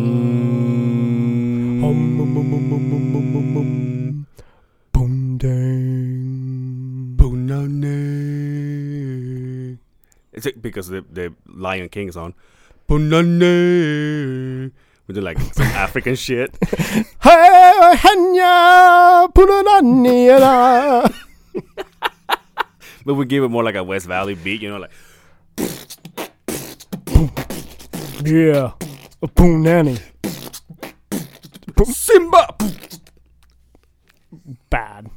Boom. Um, um, um, um, um, um, um, um, um. Boom dang. Punane. It's it because the the Lion King is on. Punane. We do like some African shit. Hey, hanya, punananiela. But we give it more like a West Valley beat, you know, like Yeah, a boom nanny. Simba. Bad.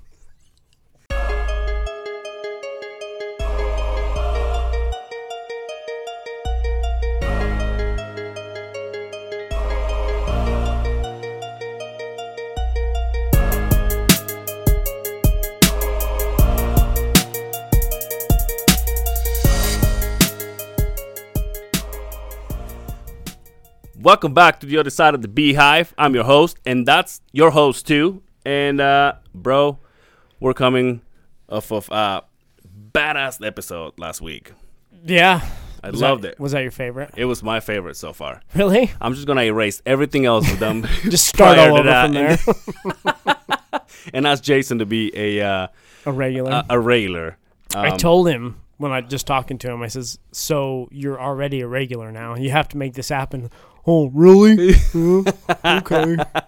Welcome back to the other side of the beehive. I'm your host, and that's your host too. And uh, bro, we're coming off of a badass episode last week. Yeah. I Was loved that, it. Was that your favorite? It was my favorite so far. Really? I'm just gonna erase everything else with them. Just start all over from there. and ask Jason to be a uh, a regular. a, a railer. I Um, told him when I just talking to him, I says, "So you're already a regular now. You have to make this happen." Oh, really? Uh, okay.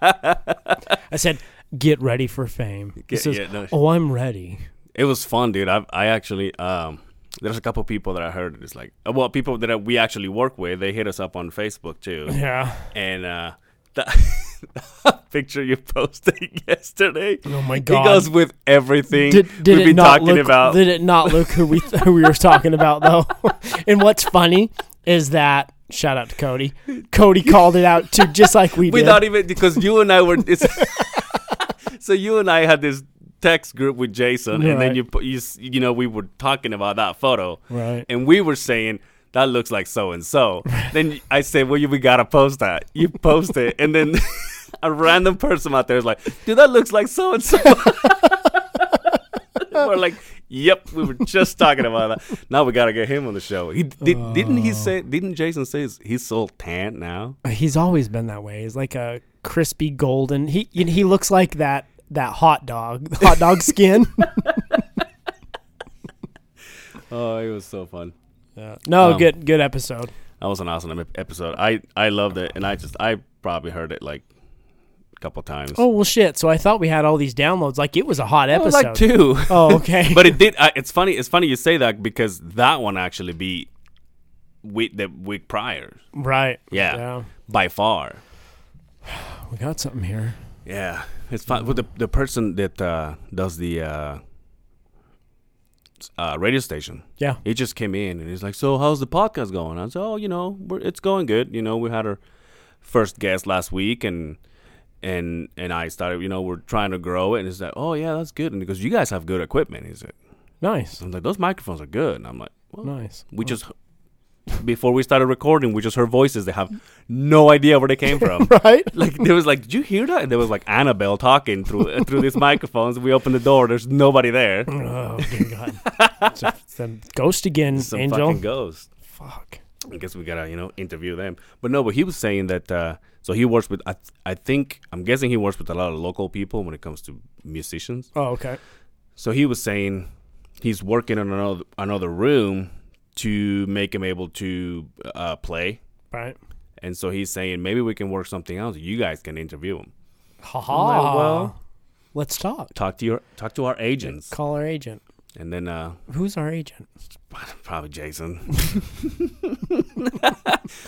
I said, "Get ready for fame." He says, yeah, no. "Oh, I'm ready." It was fun, dude. I I actually um there's a couple people that I heard it's like uh, well people that we actually work with they hit us up on Facebook too Yeah. and uh the picture you posted yesterday Oh my god. goes with everything did, did we've it been not talking look, about. Did it not look who we who we were talking about though? and what's funny is that shout out to Cody. Cody called it out too, just like we did. Without even because you and I were it's so you and I had this text group with Jason and then you you you know we were talking about that photo Right. and we were saying that looks like so and so. Then I say, "Well, you, we gotta post that." You post it, and then a random person out there is like, "Dude, that looks like so and so." We're like, "Yep, we were just talking about that." Now we gotta get him on the show. He did, didn't he say? Didn't Jason say he's- he's so tan now? Uh, he's always been that way. He's like a crispy golden. He he looks like that that hot dog, hot dog skin. Oh, it was so fun. No, Um, good good episode. That was an awesome episode. I I loved it, and I just I probably heard it like a couple times. Oh well, shit. So I thought we had all these downloads. Like it was a hot was episode. like two. Oh, okay. but it did. Uh, it's funny. It's funny you say that because that one actually beat week the week prior right. Yeah. Yeah. by far. We got something here. Yeah, it's fun. With the the person that uh, does the uh, uh, radio station, Yeah. he just came in and he's like, "So how's the podcast going?" I said, "Oh, you know, we're, it's going good. You know, we had our first guest last week and." And and I started, you know, we're trying to grow it, and he's like, "Oh yeah, that's good." And he goes, "You guys have good equipment." He said, Nice. "I'm like, those microphones are good." And I'm like, well, Nice. We just before we started recording, we just heard voices. They have no idea where they came from. Right. like there was like, did you hear that? And there was like Annabelle talking through uh, through these microphones. We opened the door. There's nobody there. Oh dear God. it's, a, it's a ghost again, Some Angel. fucking ghost. Fuck. I guess we gotta you know interview them. But no, but he was saying that. uh So he works with. I I think I'm guessing he works with a lot of local people when it comes to musicians. Oh okay. So he was saying he's working in another another room to make him able to uh, play. Right. And so he's saying maybe we can work something out. You guys can interview him. Ha like, well- let's talk. Talk to your talk to our agents, Call our agent. and then uh, Who's our agent? probably Jason.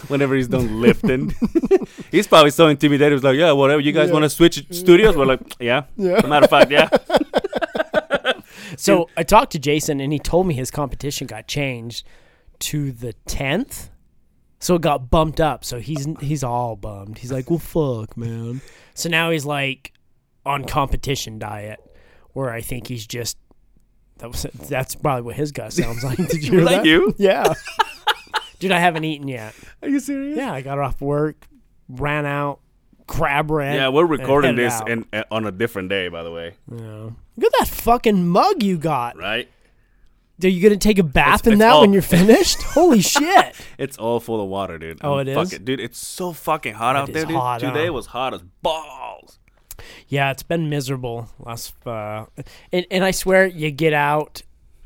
Whenever he's done lifting, he's probably so intimidated. He's like, "Yeah, whatever. You guys Yeah. want to switch studios?" We're like, "Yeah." Yeah. As a matter of fact, yeah. So I talked to Jason and he told me his competition got changed to the tenth. So it got bumped up. So he's he's all bummed. He's like, "Well, fuck, man." So now he's like on competition diet, where I think he's just that was that's probably what his gut sounds like. Did you hear Like that? you? Yeah. Dude, I haven't eaten yet. Are you serious? Yeah, I got off work, ran out, crab ran. Yeah, we're recording headed this out. and on a different day, by the way. Yeah. Look at that fucking mug you got. Right? Are you gonna take a bath It's- in it's that all- when you're finished? Holy shit! It's all full of water, dude. Oh, it is? fucking- dude. It's so fucking hot out is there, dude. hot, Today huh? was hot as balls. Yeah, it's been miserable last. Uh, and and I swear, you get out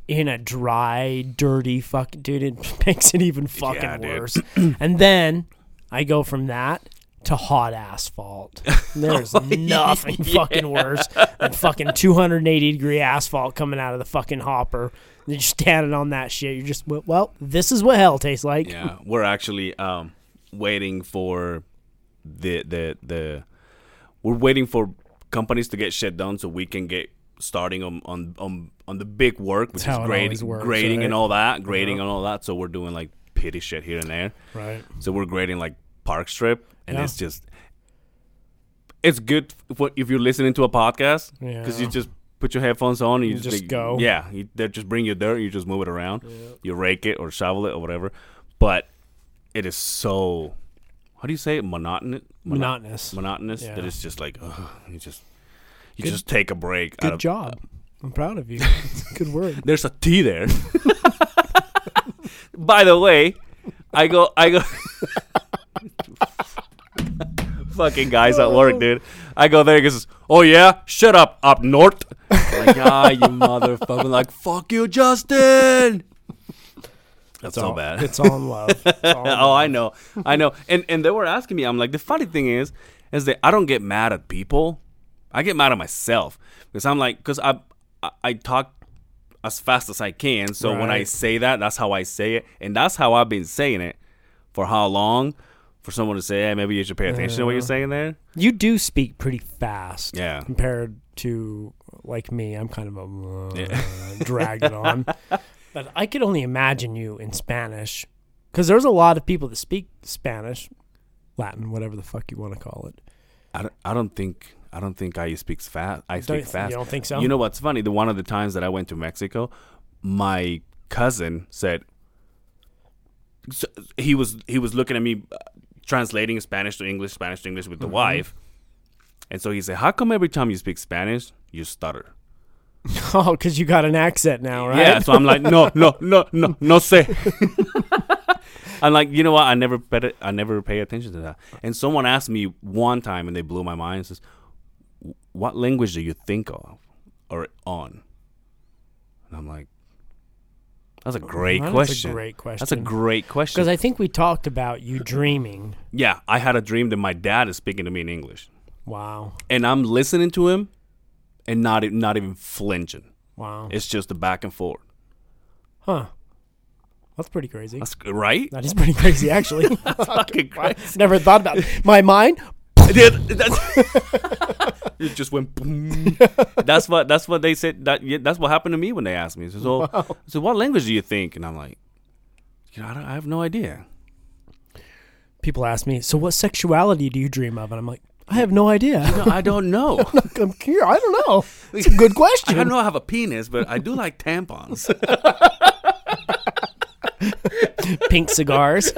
in a dry, dirty fucking dude. It makes it even fucking Yeah, worse. and then I go from that to hot asphalt. There's nothing fucking worse than fucking 280 degree asphalt coming out of the fucking hopper. You're just standing on that shit. You're just well, this is what hell tastes like. Yeah, we're actually um waiting for the the the we're waiting for companies to get shut down so we can get starting on on on, on the big work, which That's is grading, works, grading and all that, grading and all that. So we're doing like petty shit here and there. Right. So we're grading like Park Strip, and Yeah. it's just it's good for if you're listening to a podcast because you just put your headphones on and you, You just, just go. Yeah, you, they just bring you there. you just move it around, you rake it or shovel it or whatever. But it is so how do you say it? Monotonous. Mono- Monotonous. Monotonous. That it's just like ugh, you just you Good- just take a break. Good of- job. I'm proud of you. Good word. There's a T there. By the way, I go, I go. Fucking guys at work, dude. I go there. He goes, "Oh yeah, shut up, up north." like, ah, you motherfucker! Like, fuck you, Justin. That's so all- bad. It's all in love. It's all in oh, I know, I know. And and they were asking me. I'm like, the funny thing is, is that I don't get mad at people. I get mad at myself because I'm like, because I, I I talk as fast as I can. So when I say that, that's how I say it, and that's how I've been saying it for how long. For someone to say, hey, maybe you should pay attention to what you're saying there. You do speak pretty fast. Yeah. Compared to like me, I'm kind of a uh, Yeah. drag it on. But I could only imagine you in Spanish, because there's a lot of people that speak Spanish, Latin, whatever the fuck you want to call it. I don't, I don't think I don't think I speak fast. I Don't speak fast. You don't think so? You know what's funny? The one of the times that I went to Mexico, my cousin said so he was he was looking at me uh, translating Spanish to English, Spanish to English with the Mm-hmm. wife, and so he said, "How come every time you speak Spanish, you stutter?" oh, because you got an accent now, right? Yeah, so I'm like, no, no, no, no, no say. I'm like, you know what? I never bet I never pay attention to that. And someone asked me one time, and they blew my mind. Says, "What language do you think of or on?" And I'm like, "That's a great That's question. a great question. That's a great question." Because I think we talked about you dreaming. yeah, I had a dream that my dad is speaking to me in English, Wow. and I'm listening to him, and not not even flinching. Wow. It's just a back and forth. Huh. That's pretty crazy. That's right. That is pretty crazy, actually. fucking crazy. Never thought about it. My mind. Dude, that's, it just went. boom. That's what. That's what they said. That that's what happened to me when they asked me. So, so, so what language do you think? And I'm like, you know, I, don't, I have no idea. People ask me, so what sexuality do you dream of? And I'm like, I have no idea. No, I don't know. I'm here. I don't know. It's a good question. I don't know. I have a penis, but I do like tampons. Pink cigars.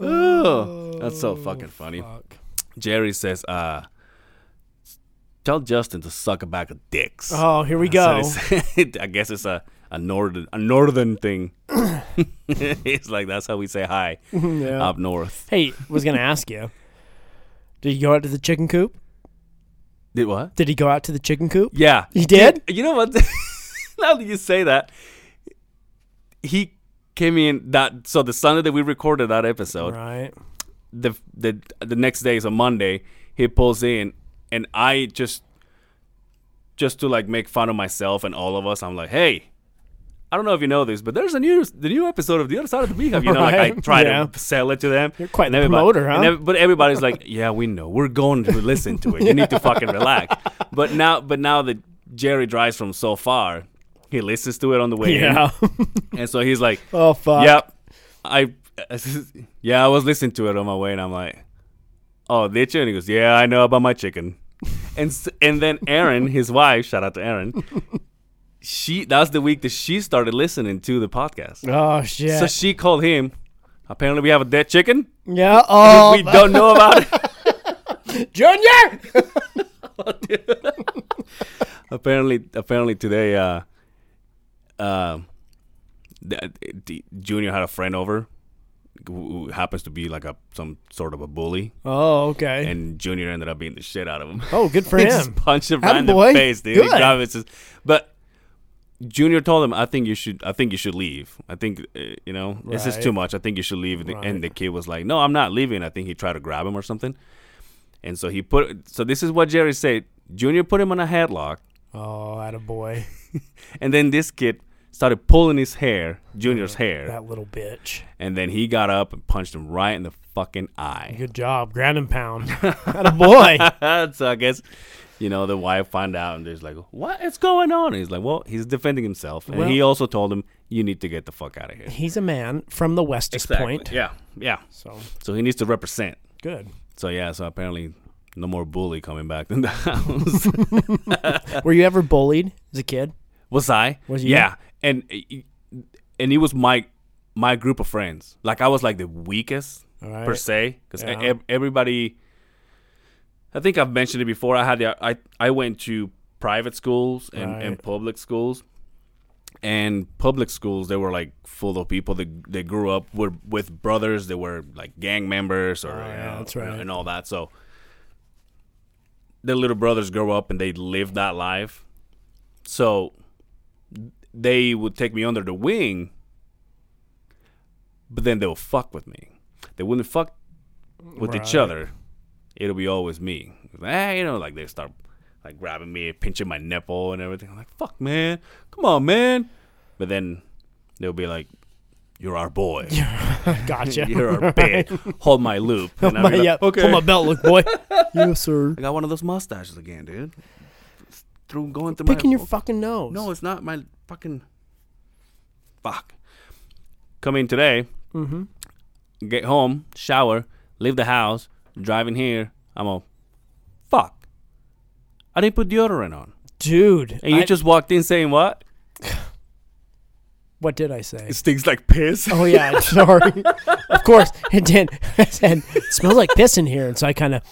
oh, that's so fucking funny. Oh, fuck. Jerry says, uh, "Tell Justin to suck a bag of dicks." Oh, here we So go. it's- I guess it's a a northern a northern thing. it's like that's how we say hi Yeah. up north. Hey, was gonna ask you. Did you go out to the chicken coop? Did what? Did he go out to the chicken coop? Yeah, He did? You know what? now that you say that, he came in that. So the Sunday that we recorded that episode, Right. The the the next day is a Monday. He pulls in, and I just just to like make fun of myself and all of us. I'm like, hey. I don't know if you know this, but there's a new the new episode of the other side of the beehive. You know, like I try yeah. to sell it to them. You're quite the promoter, huh? and ev- but everybody's like, "Yeah, we know. We're going to listen to it. You need to fucking relax." But now, but now that Jerry drives from so far, he listens to it on the way Yeah. in, and so he's like, oh fuck. Yep. I yeah, I was listening to it on my way, and I'm like, "Oh, you?" And he goes, "Yeah, I know about my chicken." and and then Aaron, his wife, shout out to Aaron. She that was the week that she started listening to the podcast. Oh shit. So she called him. Apparently, we have a dead chicken. yeah. Oh, we don't know about it. Junior. apparently, apparently today, uh, uh, Junior had a friend over who happens to be like a some sort of a bully, Oh, okay. and Junior ended up beating the shit out of him. oh, good for he him. just punched him right in the Attaboy. face, dude. He Good. grabbed his- but Junior told him, "I think you should. I think you should leave. I think uh, you know this is Right. too much. I think you should leave." And the- Right. And the kid was like, "No, I'm not leaving." I think he tried to grab him or something. And so he put. So this is what Jerry said. Junior put him on a headlock, Oh, at a boy. and then this kid started pulling his hair, Junior's hair, That little bitch. and then he got up and punched him right in the fucking eye. Good job. Ground and pound. a boy. so I guess, you know, the wife found out and there's like, what is going on? And he's like, well, he's defending himself. And Well- he also told him, you need to get the fuck out of here. He's a man from the Westest Point. Yeah, yeah. So So he needs to represent. good. So yeah, so apparently no more bully coming back in the house. Were you ever bullied as a kid? was I? Was you? Yeah. And eh, and he was my my group of friends. Like I was like the weakest right. per se because Yeah. everybody i think i've mentioned it before i had the i i went to private schools and, and public schools and public schools they were like full of people that they grew up with with brothers they were like gang members or Oh, yeah, know, that's right. and all that so their little brothers grow up and they live that life so they would take me under the wing but then they'll fuck with me they wouldn't fuck with each other, it'll be always me. Ah, you know, like they start like grabbing me, pinching my nipple and everything. I'm like, fuck, man, come on, man. But then they'll be like, "You're our boy. Gotcha. You're our bit. Hold my loop." And my, like, yeah, okay. Pull my belt, look, boy. yes, sir. I got one of those mustaches again, dude. Through going through Picking my your fucking nose. no, it's not my fucking fuck. Come in today. Mm-hmm. get home, shower, leave the house, driving here. I'm all, fuck. I didn't put deodorant on. Dude. And you I- just walked in saying what? what did I say? It stinks like piss. Oh yeah, sorry. of course, it did. I said it smells like piss in here, and so I kind of.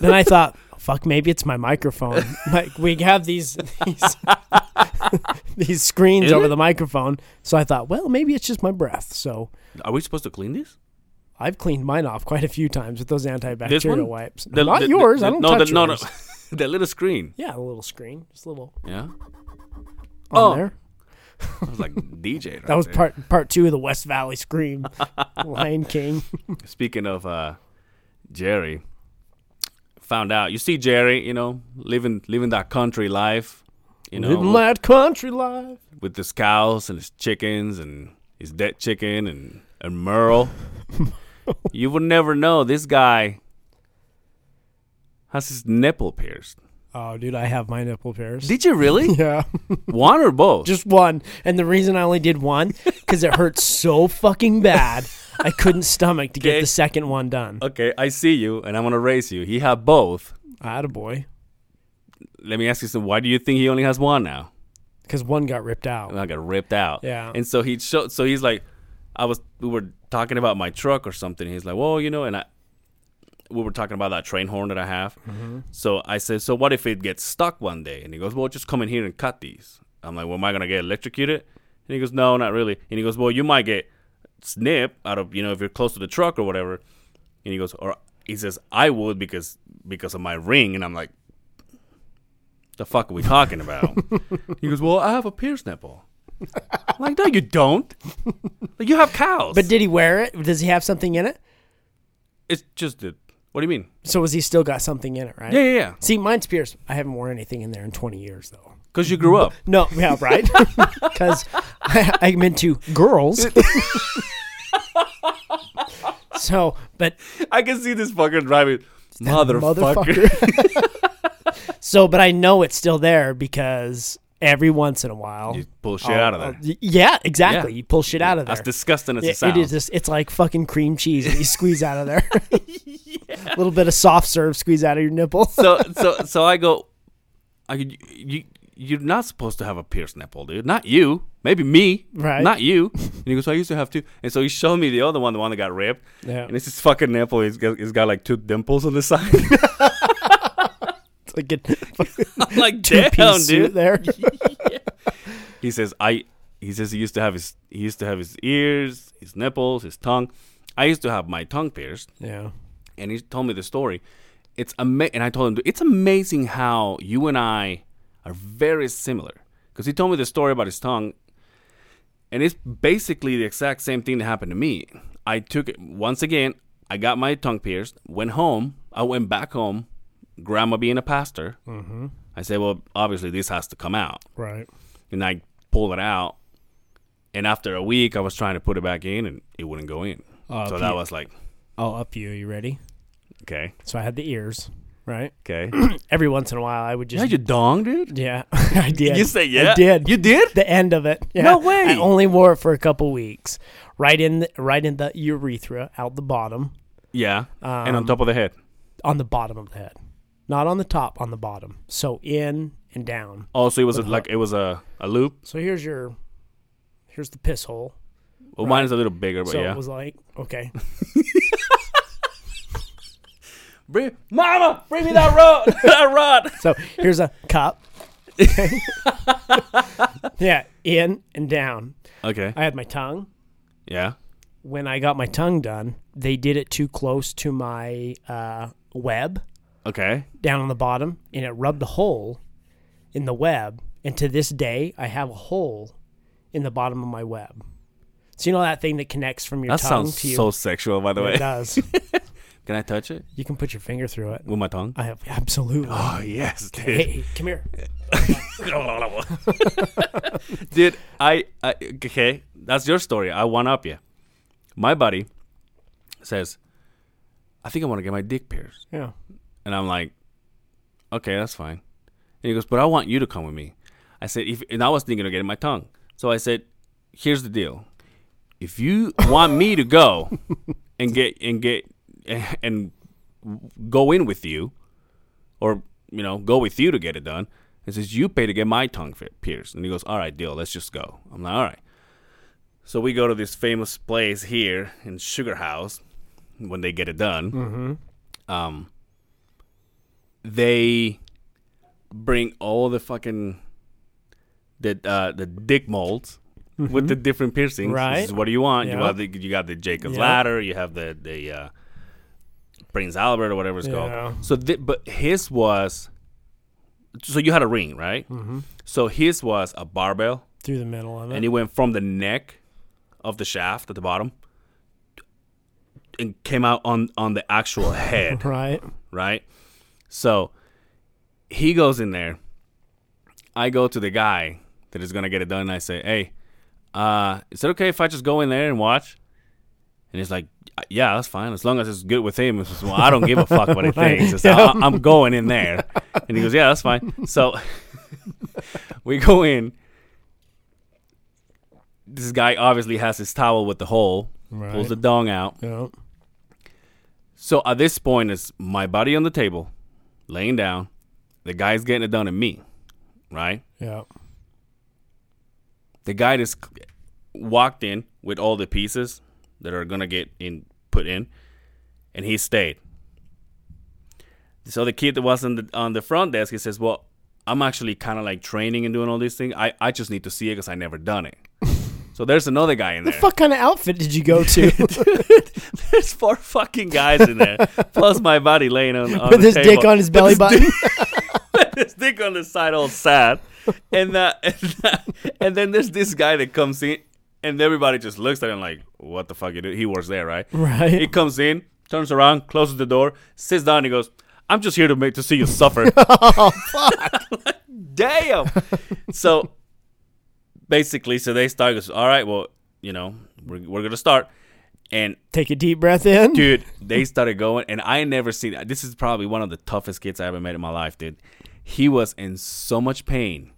Then I thought, fuck, maybe it's my microphone. Like we have these these, these screens Is over it? the microphone, so I thought, well, maybe it's just my breath. So Are we supposed to clean these? I've cleaned mine off quite a few times with those antibacterial wipes. The- Not the- yours. the- I don't no, touch the, no, yours. no. the little screen. Yeah, a little screen, just a little Yeah. on Oh. there. I was like DJ. Right That was there. part part two of the West Valley Scream, Lion King. Speaking of uh, Jerry, found out. You see Jerry, you know, living living that country life. You know, Living with, that country life. with his cows and his chickens and his dead chicken and and Merle. you would never know this guy has his nipple pierced. Oh, dude, I have my nipple pierced. Did you really? yeah. One or both? Just one. And the reason I only did one, because it hurt so fucking bad, I couldn't stomach to get the second one done. okay. I see you, and I'm gonna raise you. He had both. Attaboy. Let me ask you something. Why do you think he only has one now? Because one got ripped out. And I got ripped out. Yeah. And so he showed. So he's like, I was. We were talking about my truck or something. He's like, well, you know, and I. We were talking about that train horn that I have. Mm-hmm. So I said, so what if it gets stuck one day? And he goes, well, just come in here and cut these. I'm like, well, am I gonna get electrocuted? And he goes, no, not really. And he goes, well, you might get snip out of you know if you're close to the truck or whatever. And he goes, or he says, I would because because of my ring. And I'm like, the fuck are we talking about? he goes, well, I have a pierced nipple. I'm like, no, you don't. Like, you have cows. But did he wear it? Does he have something in it? it's just a, What do you mean? So has he still got something in it, right? Yeah, yeah, yeah. See, mine's pierced. I haven't worn anything in there in 20 years, though. Because you grew up. No, yeah, right? Because I'm into girls. so, but I can see this fucker driving. Motherfucker. motherfucker. So, but I know it's still there because every once in a while, You pull shit I'll- out of there. I'll- yeah, exactly. Yeah. You pull shit out of there. That's disgusting as Yeah, it sounds. it is just, it's like fucking cream cheese that you squeeze out of there. A little bit of soft serve squeeze out of your nipple. so so so I go, I you you're not supposed to have a pierced nipple, dude. Not you. Maybe me. Right. Not you. And he goes, I used to have two. And so he showed me the other one, the one that got ripped. Yeah. And it's his fucking nipple. He's got, he's got like two dimples on the side. Like a like, two damn, piece suit dude. there. he says I. He says he used to have his he used to have his ears, his nipples, his tongue. I used to have my tongue pierced, Yeah. and he told me the story. It's ama- and I told him it's amazing how you and I are very similar because he told me the story about his tongue, and it's basically the exact same thing that happened to me. I took it once again. I got my tongue pierced. Went home. I went back home. Grandma being a pastor, Mm-hmm. I said, "Well, obviously this has to come out," Right. and I pulled it out. And after a week, I was trying to put it back in, and it wouldn't go in. Uh, so that you- was like, I'll up you. You ready? okay, So I had the ears, right? okay. Every once in a while, I would You just. had your dong, dude. yeah, I did. You say yeah? I did. You did? the end of it. Yeah. No way. I only wore it for a couple weeks. Right in, the, right in the urethra, out the bottom, Yeah. and on Um, top of the head. on the bottom of the head, not on the top, on the bottom. So in and down. Oh, so it was a, like it was a, a loop. So here's your, here's the piss hole. Well, Right. mine is a little bigger, but so yeah. it was like, okay, bring, Mama, bring me that rod. that rod. so here's a cup. yeah, in and down. Okay. I had my tongue. Yeah. When I got my tongue done, they did it too close to my uh, web Okay. down on the bottom, and it rubbed a hole in the web. And to this day, I have a hole in the bottom of my web. So you know that thing that connects from your That tongue sounds to you. so sexual, by the way. it way. does. Can I touch it you can put your finger through it. with my tongue? I have absolutely. Oh yes, dude. hey, come here. dude, I, I okay. That's your story. I one up you. My buddy says, "I think I want to get my dick pierced," Yeah. And I'm like, "Okay, that's fine." And he goes, "But I want you to come with me." I said, "If," and I was thinking of getting my tongue. So I said, "Here's the deal. If you want me to go and get and get and go in with you, or you know, go with you to get it done." He says, "You pay to get my tongue pierced," and he goes, "All right, deal. Let's just go." I'm like, "All right." So we go to this famous place here in Sugar House when they get it done. Mm-hmm. Um, they bring all the fucking the uh, the dick molds with the different piercings. This Right. is what do you want? You have the you got the Jacob's Yeah. ladder. You have the the uh, Prince Albert or whatever it's Yeah. called. So, thi- but his was so you had a ring, right? Mm-hmm. So his was a barbell, Through the middle of it. and it went from the neck of the shaft at the bottom and came out on on the actual head right. right? So he goes in there. I go to the guy that is gonna get it done. And I say, "Hey, uh, is it okay if I just go in there and watch?" And he's like, "Yeah, that's fine as long as it's good with him." Says, well, I don't give a fuck what he thinks. Says, I- I'm going in there, and he goes, "Yeah, that's fine." So we go in. This guy obviously has his towel with the hole, Right. pulls the dong out. yeah. So at this point, it's my body on the table, laying down. The guy's getting it done and me, right? Yeah. The guy just walked in with all the pieces that are gonna get in put in, and he stayed. So the kid that was on the on the front desk, he says, "Well, I'm actually kind of like training and doing all these things. I I just need to see it because I never done it." So there's another guy in there. The fuck kind of outfit did you go to There's four fucking guys in there, plus my body laying on, on with the his table. dick on his belly button? his dick on the side, all sad, and uh, and, uh, and then there's this guy that comes in, and everybody just looks at him like, "What the fuck?" You do? He works there, right? Right." He comes in, turns around, closes the door, sits down, and he goes, "I'm just here to make to see you suffer." oh fuck. Damn. so basically, so they start. Goes, All right, well, you know, we're we're gonna start, and Take a deep breath in. dude, they started going, and I never seen. This is probably one of the toughest kids I ever met in my life, dude. He was in so much pain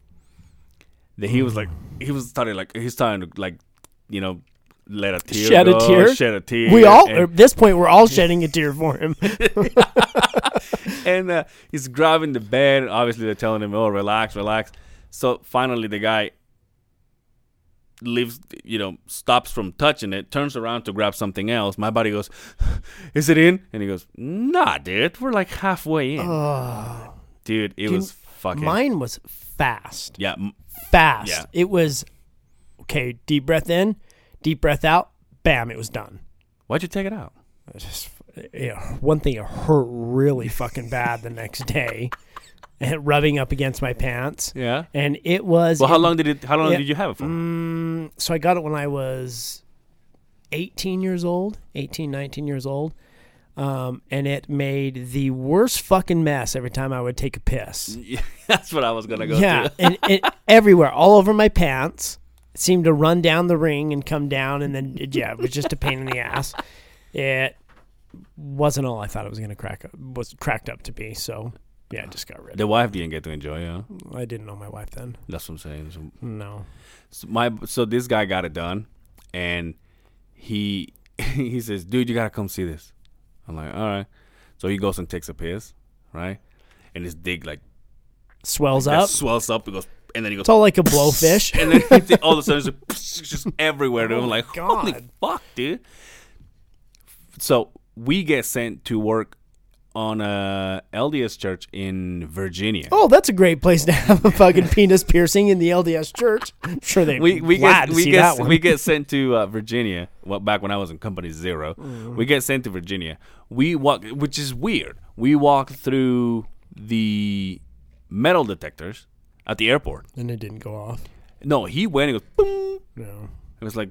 that he was like, he was starting like he's starting to like, you know, let a tear Shed a tear? shed a tear. We all and, at this point we're all shedding a tear for him. and uh, he's grabbing the bed. Obviously, they're telling him, "Oh, relax, relax." So finally, the guy leaves, you know, stops from touching it, turns around to grab something else. My body goes, "Is it in?" And he goes, "Nah, dude, we're like halfway in." oh, dude, it Dude, was fucking. mine was fast. Yeah. m- Fast. Yeah. It was okay, deep breath in, deep breath out, bam, it was done. Why'd you take it out? It just yeah, one thing it hurt really fucking bad the next day. Rubbing up against my pants. Yeah. And it was Well, how it- long did it? How long did you have it for? Mm, so I got it when I was 18 years old, 18, 19 years old. Um, and it made the worst fucking mess every time I would take a piss. Yeah, That's what I was gonna go yeah, and it everywhere, all over my pants. It seemed to run down the ring and come down, and then it, yeah, it was just a pain in the ass. It wasn't all I thought it was gonna crack up, was cracked up to be. So yeah, I just got rid. The wife didn't get to enjoy. Yeah, I didn't know my wife then. that's what I'm saying. So, No. so my so this guy got it done, and he he says, "Dude, you gotta come see this." I'm like, "All right." So he goes and takes a piss, right? And his dick like Swells that up. swells up. It goes, and then he goes, It's all like a blowfish. and then all of a sudden it's just, just everywhere. Dude. I'm oh like, holy fuck, dude. So we get sent to work on a LDS church in Virginia. Oh, that's a great place to have a fucking penis piercing in the LDS church. I'm sure they we we get we get that one. we get sent to uh, Virginia. Well, back when I was in Company 0 Mm-hmm. we get sent to Virginia. We walk, which is weird. We walk through the metal detectors at the airport. and it didn't go off. No, he went and goes boom. No. It was like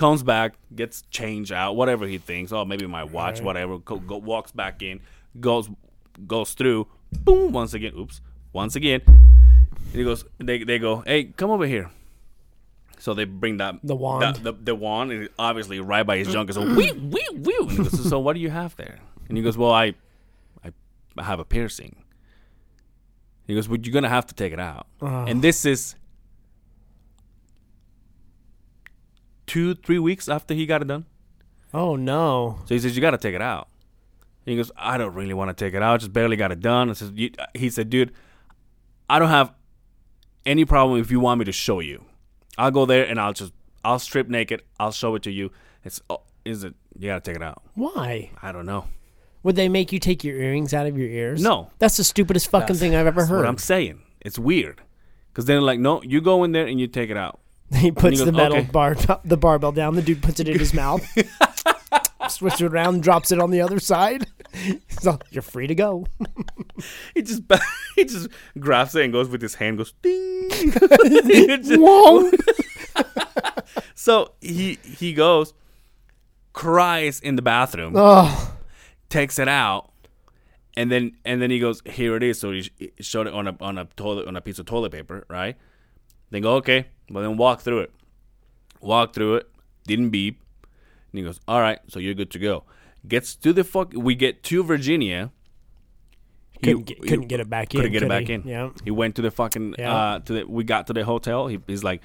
comes back, gets changed out, whatever he thinks. Oh, maybe my watch, Right. whatever. Go, go, walks back in, goes goes through, boom, once again. Oops, once again. And he goes. They they go. Hey, come over here. So they bring that The wand. that- the, the wand, and obviously right by his junk. So wee wee wee. Goes, so what do you have there? And he goes, well, I I, I have a piercing. He goes, well, you're gonna have to take it out. Oh. And this is two, three weeks after he got it done. Oh no. So he says, "You got to take it out." And he goes, "I don't really want to take it out. Just barely got it done." I says, you, "He said, dude, I don't have any problem if you want me to show you. I'll go there and I'll just I'll strip naked. I'll show it to you. It's oh, is it? You got to take it out. Why? I don't know. Would they make you take your earrings out of your ears? No. That's the stupidest fucking thing I've ever That's heard. what I'm saying. It's weird because they're like, no, you go in there and you take it out. he puts goes, the metal "Okay." bar the barbell down. The dude puts it in his mouth. Switches it around, drops it on the other side. So you're free to go. He just he just grabs it and goes with his hand, goes ding. Whoa. so he he goes, cries in the bathroom. oh, takes it out, and then and then he goes, "Here it is." So he he showed it on a on a toilet on a piece of toilet paper, right? Then go, "Okay," but then walk through it. Walk through it. Didn't beep. And he goes, "All right, so you're good to go." Gets to the fuck. We get to Virginia. He- couldn't get, couldn't get it back in. couldn't get it back he? in. Yeah. He went to the fucking Yeah. uh to the we got to the hotel. He, he's like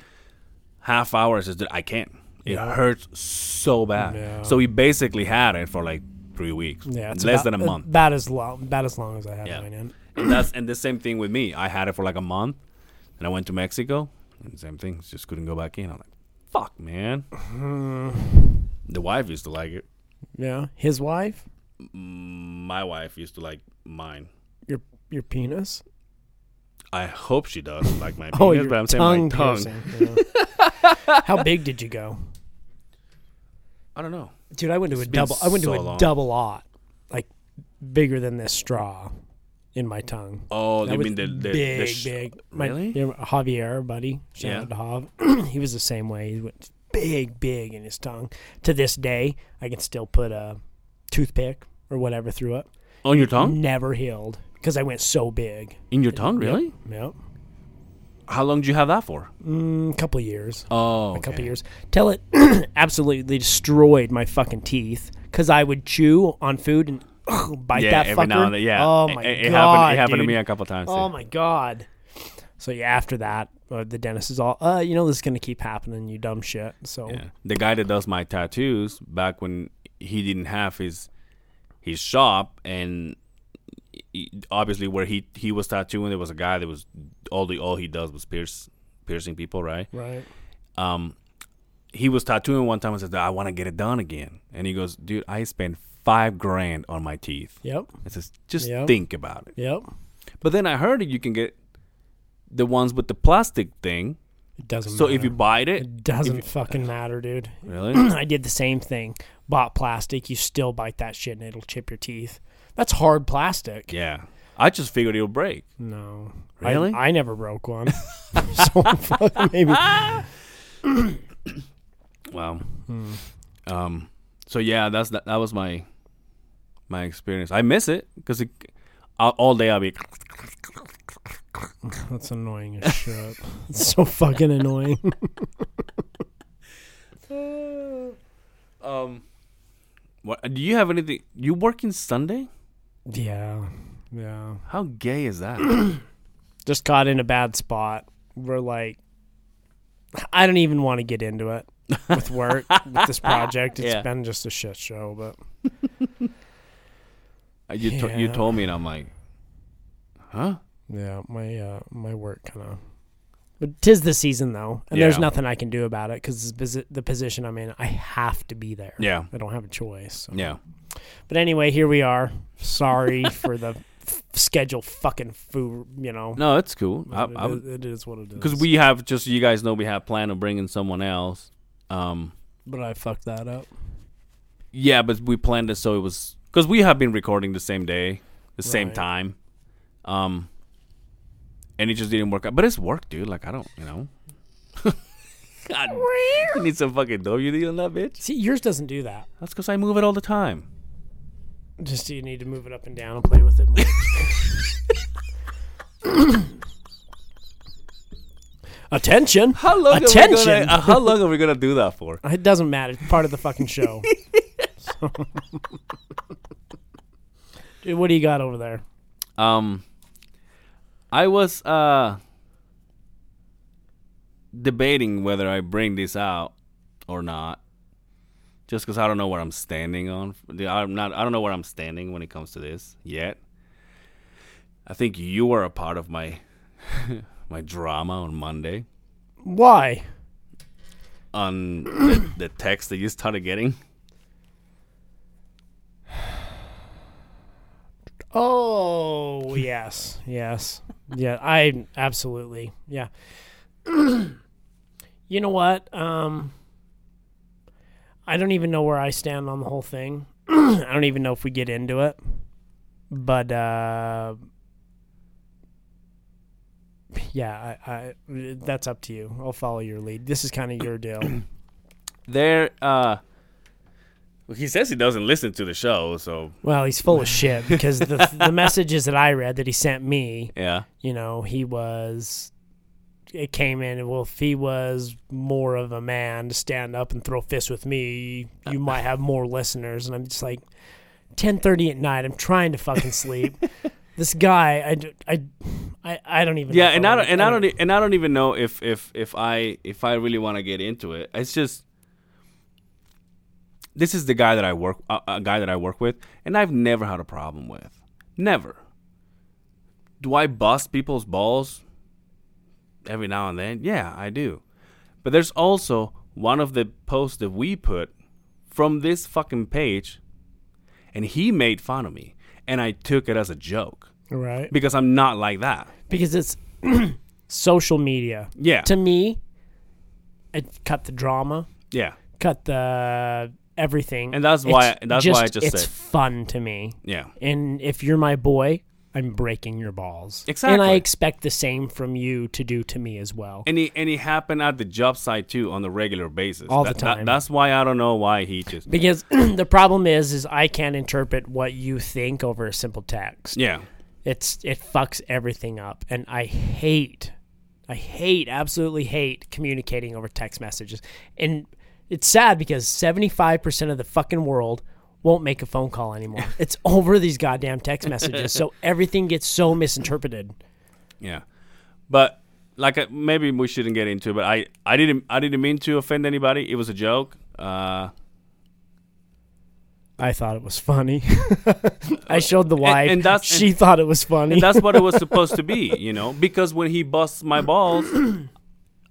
half hour says I can't. It Yeah. hurts so bad. Yeah. So he basically had it for like three weeks. Yeah, it's less about, than a month. About as long, about as long as I had Yeah. mine in. and that's and the same thing with me. I had it for like a month, and I went to Mexico, and same thing. Just couldn't go back in. I'm like, fuck, man. the wife used to like it. Yeah, his wife, mm, My wife used to like mine. your your penis. I hope she does like my penis, Oh, your but I'm saying tongue my tongue. piercing. yeah. How big did you go, I don't know. dude? I went to It's a been double. I went to so a long. double lot, like bigger than this straw, in my tongue. Oh, That you mean the the, big, the sh- big. My, Really? yeah, Javier, buddy. Shout Yeah. out to Jav. he was the same way. He went big, big in his tongue. To this day, I can still put a toothpick or whatever through it. on your tongue? Never healed because I went so big. In your tongue, really? Yep. How long did you have that for? Mm, a couple years. Oh, a couple years till it absolutely destroyed my fucking teeth because I would chew on food and bite Yeah, that every fucker. now and then. Yeah. Oh my it, it god. happened. It happened to me a couple times. Oh too. my god. So yeah, after that, uh, the dentist is all, uh, you know, this is gonna keep happening, you dumb shit. So Yeah. The guy that does my tattoos back when he didn't have his his shop and obviously where he he was tattooing there was a guy that was all the all he does was pierce piercing people, right? right. Um he was tattooing one time and said, I want to get it done again. And he goes, Dude, I spent five grand on my teeth. Yep. I says, just Yep. think about it. Yep. But then I heard that you can get the ones with the plastic thing. It doesn't. So matter. if you bite it, it doesn't you- fucking matter, dude. really, I did the same thing. Bought plastic. You still bite that shit, and it'll chip your teeth. That's hard plastic. yeah. I just figured it'll break. No. Really? I, I never broke one. so maybe. Wow. Hmm. Um. So yeah, that's that. That was my my experience. I miss it because all, all day I'll be. That's annoying as shit. It's so fucking annoying. Um. What do you have anything? You working Sunday? yeah. Yeah. How gay is that? Just got in a bad spot. We're like, I don't even want to get into it with work, with this project. It's Yeah. been just a shit show, but You to, you told me, and I'm like, huh? yeah, my uh, my work kind of. But tis the season though, and there's nothing I can do about it because the position I'm in, I have to be there. Yeah. I don't have a choice. so. Yeah. But anyway, here we are. Sorry for the f- schedule fucking food, you know. No, it's cool. I, It I, is- it is what it is. because we have just so you guys know we have plan of bringing someone else. Um. But I fucked that up. Yeah, but we planned it so it was because we have been recording the same day, the same Right. time, um, and it just didn't work out. But it's work, dude. Like I don't, you know. God, you need some fucking WD on that bitch. See, yours doesn't do that. That's because I move it all the time. Just you need to move it up and down and play with it more. Attention! How long? Attention! Are we gonna, uh, how long are we gonna do that for? It doesn't matter. It's part of the fucking show. Dude, what do you got over there? Um, I was uh debating whether I bring this out or not, just because I don't know where I'm standing on. I'm not. I don't know where I'm standing when it comes to this yet. I think you were a part of my my drama on Monday Why? on the, the text that you started getting. Oh yes, yes, yeah. I absolutely, yeah. you know what? Um, I don't even know where I stand on the whole thing. I don't even know if we get into it, but uh, yeah, I, I that's up to you. I'll follow your lead. This is kind of your deal. There, uh, well, he says he doesn't listen to the show, so well, he's full of shit because the the messages that I read that he sent me. yeah. you know, he was. It came in. Well, if he was more of a man to stand up and throw fists with me, you might have more listeners. And I'm just like, ten thirty at night. I'm trying to fucking sleep. this guy, I, don't even. Yeah, and I don't, and I don't, and I don't even know if if if I if I really want to get into it. It's just this is the guy that I work, uh, a guy that I work with, and I've never had a problem with. Never. Do I bust people's balls every now and then? Yeah, I do. But there's also one of the posts that we put from this fucking page, and he made fun of me, and I took it as a joke right because I'm not like that. because it's social media. Yeah. To me, it cut the drama, Yeah. cut the everything, And that's why- It's that's why I just it's said- fun to me. Yeah. And if you're my boy, I'm breaking your balls. Exactly. And I expect the same from you to do to me as well. And he and it happened at the job site too on the regular basis. All the That- that- time. that's why I don't know why he just because the problem is is I can't interpret what you think over a simple text. Yeah. It's it fucks everything up and I hate I hate absolutely hate communicating over text messages. And it's sad because 75% of the fucking world won't make a phone call anymore. it's over these goddamn text messages. So everything gets so misinterpreted. Yeah. But like uh, maybe we shouldn't get into it, but I I didn't I didn't mean to offend anybody. It was a joke. Uh I thought it was funny. I showed the wife. and that's- she thought it was funny. and that's what it was supposed to be, you know, because when he busts my balls,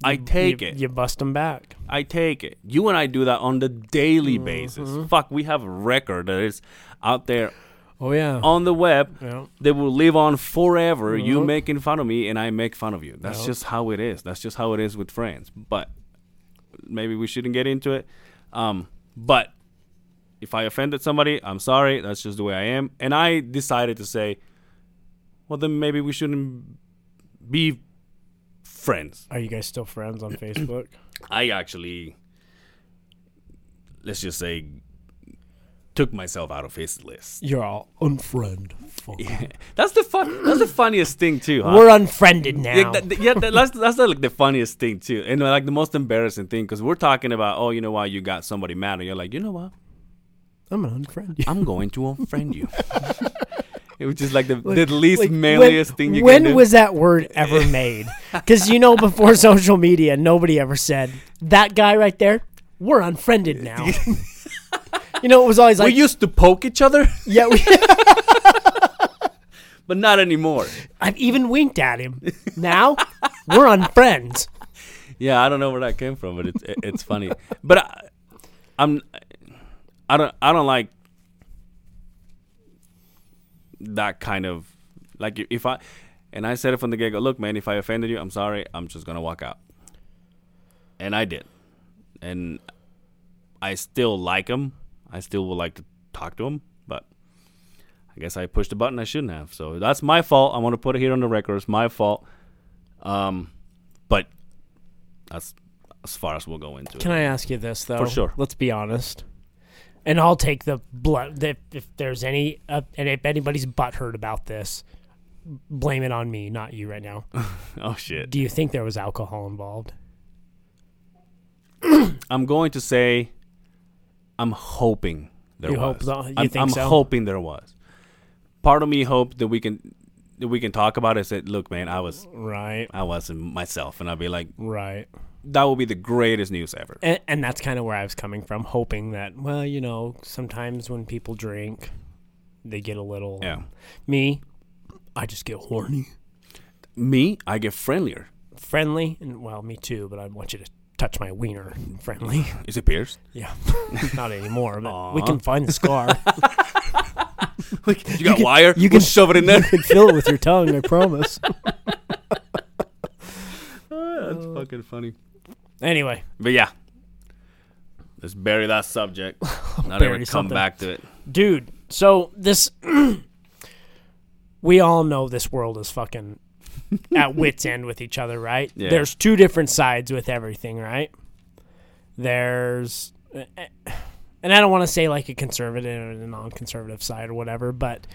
I take you, it. You bust them back. I take it. You and I do that on the daily Mm-hmm. basis. Fuck, we have a record that is out there Oh yeah. on the web yeah. they will live on forever. You Mhm. making fun of me, and I make fun of you. That's just how it is. That's just how it is with friends. But maybe we shouldn't get into it. Um, but if I offended somebody, I'm sorry. That's just the way I am. And I decided to say, well, then maybe we shouldn't be friends. Are you guys still friends on Facebook? I actually, let's just say, took myself out of his list. You're all unfriend. Fuck. That's the fun. That's the funniest thing too. Huh? We're unfriended now. Yeah, that, yeah that, that's that's like the funniest thing too, and uh, like the most embarrassing thing because we're talking about, oh, you know why you got somebody mad, and you're like, you know what, I'm gonna unfriend you. I'm going to unfriend you. it was just like the, Like- the least like, manliest when, thing you when can do. When was that word ever made? Because you know, before social media, nobody ever said that guy right there. We're unfriended now. you know, it was always we used to poke each other, yeah, we, but not anymore. I've even winked at him. Now we're unfriends. Yeah, I don't know where that came from, but it's it's funny. But I, I'm I don't I don't like that kind of like if I and I said it from the get go. Look, man, if I offended you, I'm sorry. I'm just gonna walk out, and I did, and I still like him. I still would like to talk to him, but I guess I pushed the button I shouldn't have. So that's my fault. I want to put it here on the record. It's my fault. Um, but that's as far as we'll go into it. Can it. I ask you this though? For sure. Let's be honest. And I'll take the blood. If, if there's any, uh, and if anybody's butthurt about this, blame it on me, not you right now. oh shit! Do you think there was alcohol involved? I'm going to say, I'm hoping there You was. hope? You I'm, think I'm so? hoping there was. Part of me hoped that we can that we can talk about it. Said, look, man, I was Right, I wasn't myself, and I'd be like, right. That will be the greatest news ever. And, and that's kind of where I was coming from, hoping that, well, you know, sometimes when people drink, they get a little. Yeah. Me, I just get horny, Me, I get friendlier. friendly, and well, me too. But I want you to touch my wiener, friendly. Is it pierced? Yeah, not anymore. But we can find the scar. you got wire? you You can- can shove it in there. you can fill it with your tongue. I promise. That's fucking funny. Anyway, But yeah, let's bury that subject. Not Bury ever come something. back to it. dude. So this, we all know this world is fucking at wits end with each other, right? Yeah. There's two different sides with everything, right? There's, and I don't want to say like a conservative and a non-conservative side or whatever, but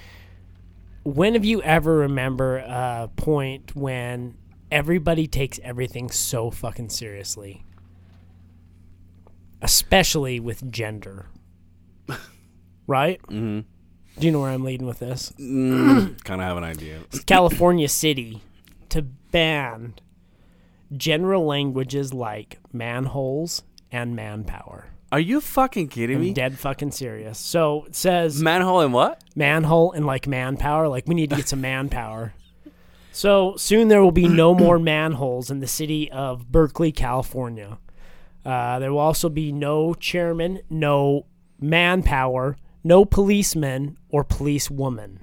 when have you ever remember a point when everybody takes everything so fucking seriously? Especially with gender. Right? Mm-hmm. Do you know where I'm leading with this? Mm, kind of have an idea. California City to ban general languages like manholes and manpower. Are you fucking kidding I'm me? dead fucking serious. So it says Manhole and what? manhole and like manpower. Like we need to get some manpower. So soon there will be no more manholes in the city of Berkeley, California. Uh, there will also be no chairman, no manpower, no policeman or policewoman.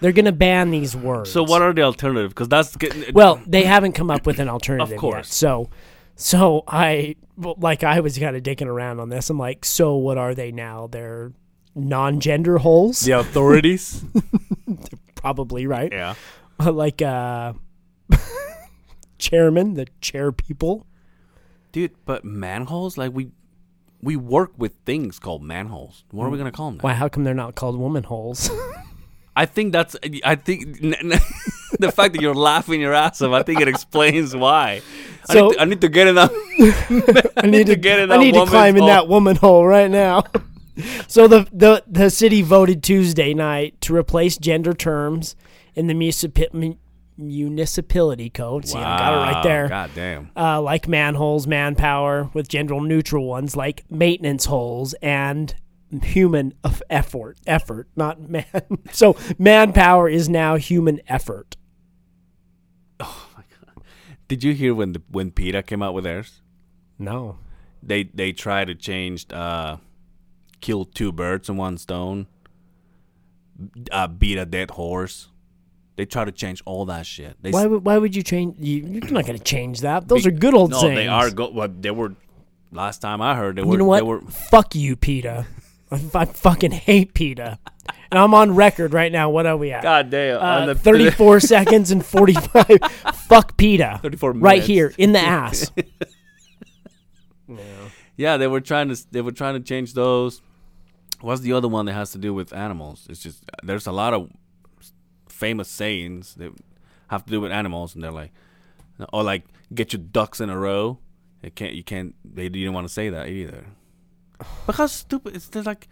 They're gonna ban these words. So what are the alternative? Because that's getting Well, they haven't come up with an alternative Of course. yet. So, so I well, like I was kind of dicking around on this. I'm like, so what are they now? They're non-gender holes, the authorities. probably right. yeah. like uh, chairman, the chair people. Dude, but manholes like we we work with things called manholes. What are we gonna call them? Why? How come they're not called woman holes? I think that's. I think the fact that you're laughing your ass off. I think it explains why. I, So- need to, I need to get in that. I need to get in I need to climb in that woman hole right now. So the, the the city voted Tuesday night to replace gender terms in the municipality code. See, I got it right there. God damn. Uh, like manholes, manpower, with gender neutral ones like maintenance holes and human of effort. Effort, not man. so manpower is now human effort. Oh my god! Did you hear when the when PETA came out with theirs? No. They they tried to change uh, kill two birds in one stone. uh, beat a dead horse. They try to change all that shit. They Why would why would you change? You, you're not going to change that. Those are good old no, sayings. they are go. Well, they were. Last time I heard, they were. You know what? They were. Fuck you, PETA. I, I fucking hate PETA. And I'm on record right now. What are we at? God damn. on Uh, the 34 seconds and 45. Fuck PETA. 34 Right here in the ass. yeah. Yeah, they were trying to. They were trying to change those. What's the other one that has to do with animals? It's just there's a lot of famous sayings that have to do with animals, and they're like, or like get your ducks in a row. It can't. You can't. They didn't want to say that either. But how stupid! It's they're like,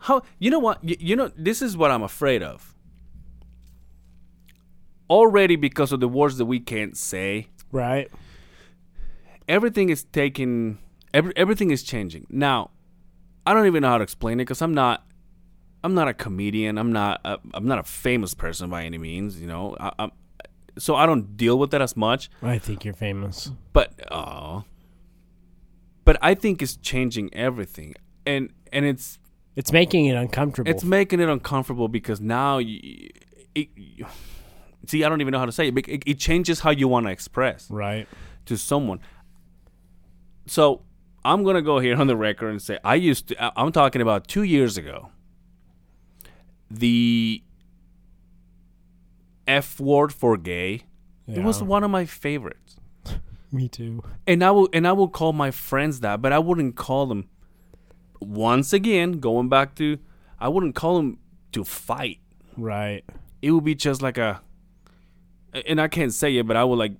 how you know what? You, you know this is what I'm afraid of. Already because of the words that we can't say, right? everything is taking every, everything is changing now i don't even know how to explain it because i'm not i'm not a comedian i'm not a, i'm not a famous person by any means you know I, I'm, so i don't deal with that as much I think you're famous. but oh but i think it's changing everything and and it's It's making it uncomfortable. it's making it uncomfortable because now you, it, see i don't even know how to say it, but it, it changes how you want to express right. to someone. So I'm gonna go here on the record and say I used to. I'm talking about two years ago. The F word for gay. It was one of my favorites, Me too. and I will and I will call my friends that, but I wouldn't call them. Once again, going back to, I wouldn't call them to fight. Right. It would be just like a, and I can't say it, but I would like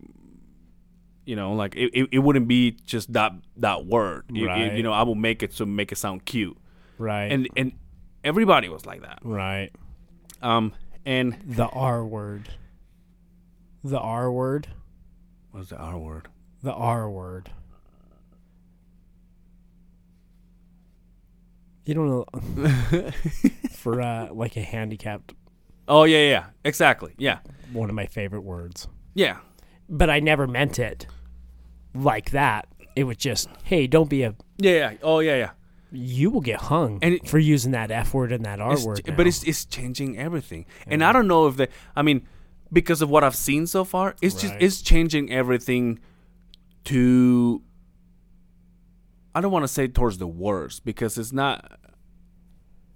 you know like it, it, it wouldn't be just that that word Right. you know i will make it to make it sound cute Right. and and everybody was like that right. um and The R word. The R word. what's the r word The R word. You don't know for uh, like a handicapped oh yeah, yeah exactly yeah one of my favorite words. yeah But I never meant it like that. It was just, hey, don't be a yeah yeah oh yeah yeah. You will get hung And it- for using that F word and that R word. but it's it's changing everything. And i don't know if the i mean because of what i've seen so far it's just it's changing everything to i don't want to say towards the worst because it's not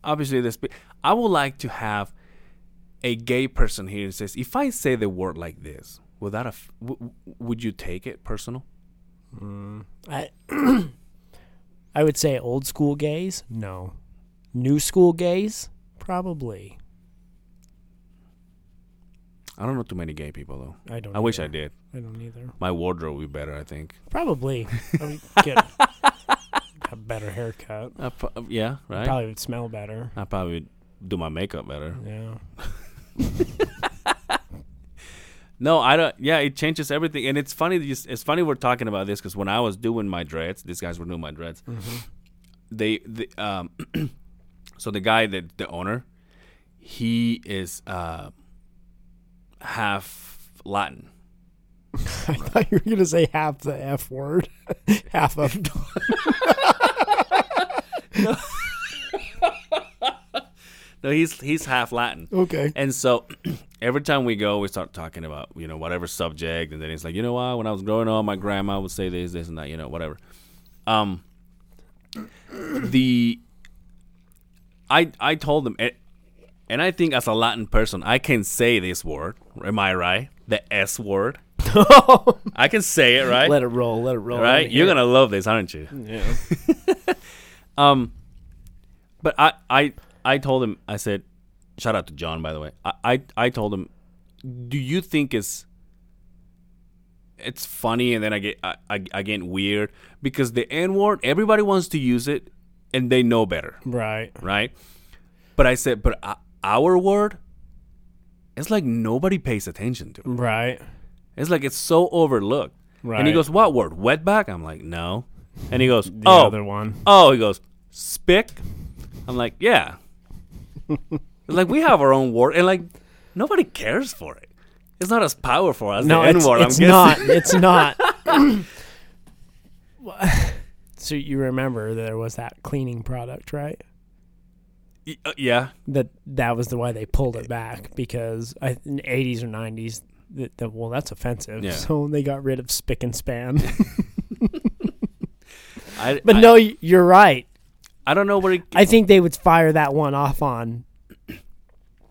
obviously this i would like to have a gay person here and says if i say the word like this would that aff- w- w- would you take it personal mm. I I would say old school gays, no. New school gays, probably. i don't know too many gay people though I don't. i wish i did I don't either. my wardrobe would be better i think Probably. I would get a better haircut. I pro- yeah right Probably would smell better. I probably would do my makeup better. Yeah. No, I don't. Yeah, it changes everything, and it's funny. It's funny we're talking about this because when I was doing my dreads, these guys were doing my dreads. They, the, um, so the guy that the owner, he is uh, half Latin. I thought you were gonna say half the F word. half of No, he's he's half Latin. Okay. And so every time we go, we start talking about, you know, whatever subject. And then he's like, you know what? When I was growing up, my grandma would say this, this, and that, you know, whatever. Um, the, I, I told him, and- and I think as a Latin person, I can say this word. Am I right? The S word. I can say it, right? Let it roll. Let it roll. right? You're going to love this, aren't you? Yeah. Um, but I, I, I told him. I said, shout out to John, by the way. I, I, I told him, do you think it's, it's funny, and then I get, I, I, I get weird because the N word, everybody wants to use it, and they know better, Right. right? But I said, but uh, our word, it's like nobody pays attention to. it. Right. It's like it's so overlooked. Right. And he goes, what word? Wetback? I'm like, no. And he goes, The oh, other one. oh, he goes, spick. I'm like, yeah. Like we have our own word, and like nobody cares for it. It's not as powerful as No, the N word. I'm it's guessing. not. It's not. so you remember there was that cleaning product, right? Uh, yeah, that that was the why they pulled it back because I, in the 80s or 90s that, that well that's offensive Yeah. so they got rid of spick and span I, but I, no you're right I don't know where. He, I think they would fire that one off on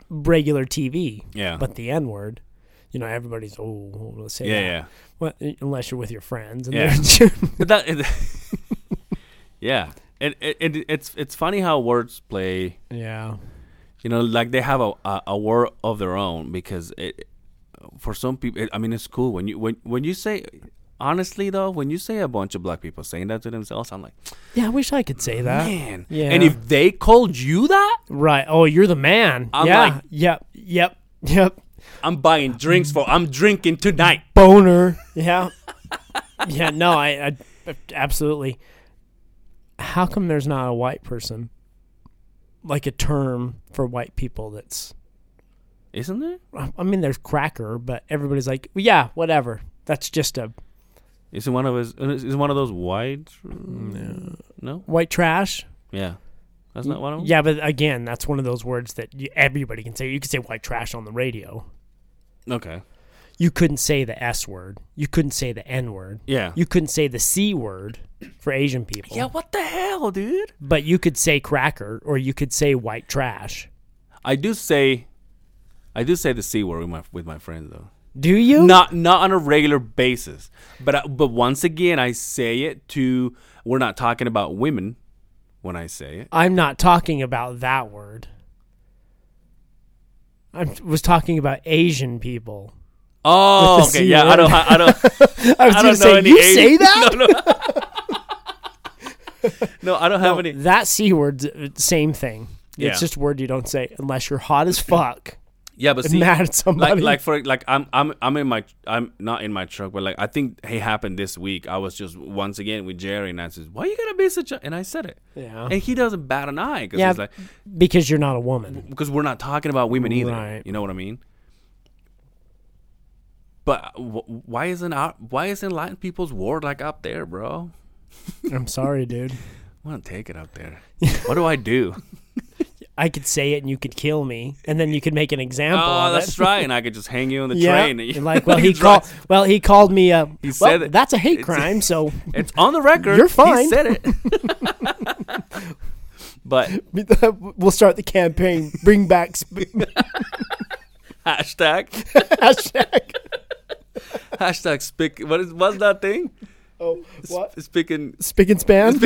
regular TV yeah, but the N word you know everybody's oh let's say yeah, that. yeah. Well, unless you're with your friends and Yeah. But that, it, yeah, it, it, it it's it's funny how words play. yeah You know, like they have a a, a word of their own because it for some people. It, I mean, it's cool when you when when you say. Honestly, though, when you say a bunch of black people saying that to themselves, I'm like, yeah I wish I could say that man. Yeah. And if they called you that, right oh you're the man I'm yeah like- yep yep yep I'm buying drinks for. I'm drinking tonight. boner. Yeah. yeah, no, I, I absolutely. How come there's not a white person like a term for white people that's Isn't there? I mean there's cracker, but everybody's like, yeah, whatever. That's just a Is it one of his? Is it one of those white? Mm. No. white trash. Yeah. That's not one of them. Yeah, but again, that's one of those words that you, everybody can say. You can say white trash on the radio. Okay. You couldn't say the S word. You couldn't say the N word. Yeah. You couldn't say the C word for Asian people. yeah. What the hell, dude? But you could say cracker or you could say white trash. I do say, I do say the c word with my with my friends though. Do you? Not not on a regular basis, but I, but once again I say it to. We're not talking about women when I say it. I'm not talking about that word. I was talking about Asian people. Oh, okay. C Yeah, I don't. I don't. I was I going to don't know say, any you Asian- say that? No, no. no, I don't have No, any. that C word's uh, same thing. Yeah. It's just a word you don't say unless you're hot as fuck Yeah, but see, mad at somebody. like like for like I'm I'm I'm in my I'm not in my truck, but like I think it happened this week. I was just once again with Jerry, and I says, "Why you gotta be such a?" And I said it, yeah. and he doesn't bat an eye because Yeah. he's like, because you're not a woman. because we're not talking about women either. Right. You know what I mean? But w- why isn't our why isn't Latin people's ward like up there, bro? I'm sorry, dude. I want to take it up there. what do I do? I could say it and you could kill me, and then you could make an example oh, that's right, and I could just hang you on the yeah. train. You're like, well, he called. Well, he called me. Uh, He well, said it. that's a hate crime. So It's on the record. You're fine. He said it. but we'll start the campaign. Bring back sp- hashtag hashtag. hashtag speak. What is what's that thing? Oh, what? Speaking. Spick and span.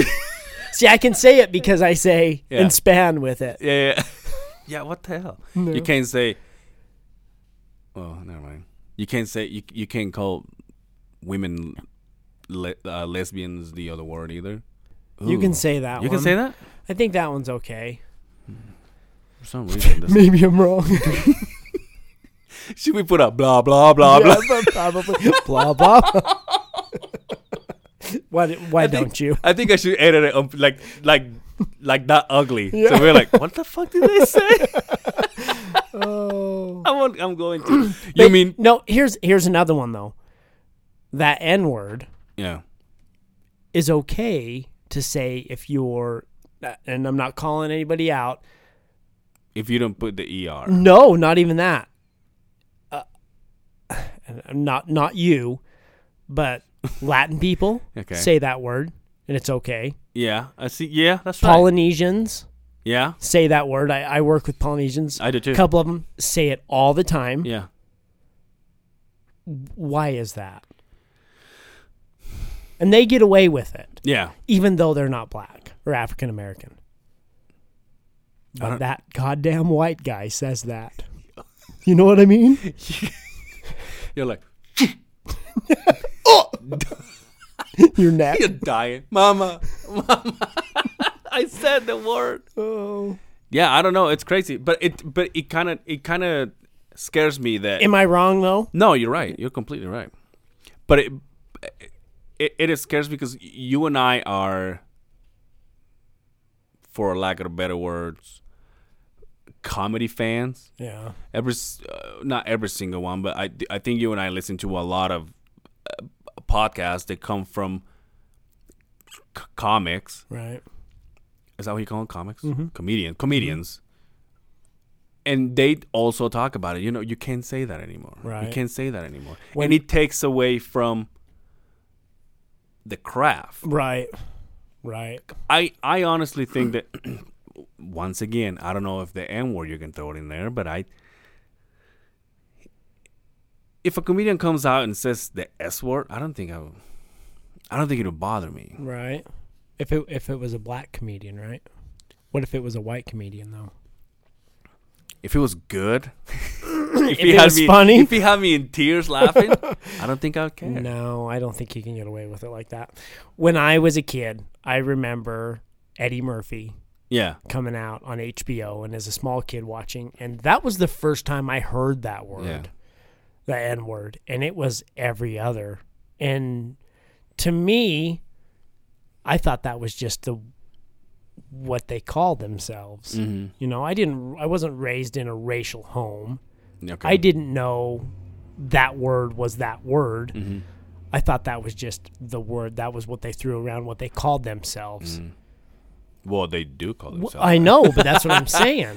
See, I can say it because I say Yeah. and span with it. Yeah, yeah. yeah. What the hell? No. You can't say. Oh, never mind. You can't say you. You can't call women le- uh, lesbians the other word either. You can say that. You one. can say that I think that one's okay. for some reason. this- Maybe I'm wrong. Should we put up blah blah blah Yeah, blah? probably blah blah. Why? Why I think- don't you? I think I should edit it um, like like like that ugly. Yeah. So we're like, what the fuck did they say? Oh. I'm, I'm going to. You But- mean? no? Here's here's another one though. That N word Yeah. is okay to say if you're, and I'm not calling anybody out. If you don't put the er. No, not even that. Uh, not not you, but Latin people Okay. say that word, and it's okay. Yeah, I see. Yeah, that's right. Polynesians Yeah, say that word. I, I work with Polynesians. I do too. A couple of them say it all the time. Yeah. Why is that? And they get away with it, Yeah. even though they're not black or African American. But that goddamn white guy says that. You know what I mean? You're like, Your neck. you're dying, mama, mama. I said the word. Oh. Yeah, I don't know. It's crazy, but it, but it kind of, it kind of scares me that. Am I wrong though? No, you're right. You're completely right. But it, it, it scares because you and I are, for lack of better words, comedy fans. Yeah. every uh, not every single one, but I I think you and I listen to a lot of podcasts that come from c- comics, Right. Is that what you call them? Comics? Mhm. Comedian, comedians. And they also talk about it. You know, you can't say that anymore. You can't say that anymore. When- and it takes away from the craft. Right. Right. I I honestly think that once again, I don't know if the N word you can throw it in there, but I if a comedian comes out and says the S word, I don't think I would, I don't think it'll bother me. Right. If it if it was a black comedian, right? What if it was a white comedian though? If it was good, if he it had was me, funny. if he had me in tears laughing, I don't think I'd care. No, I don't think you can get away with it like that. When I was a kid, I remember Eddie Murphy Yeah, coming out on HBO and as a small kid watching and that was the first time I heard that word. Yeah. The N word. And it was every other. And to me, I thought that was just the what they called themselves. mm-hmm. You know, I didn't I wasn't raised in a racial home. okay. I didn't know that word was that word. Mm-hmm. I thought that was just the word. That was what they threw around, what they called themselves. Mm. Well, they do call Well, themselves. I know, but that's what I'm saying.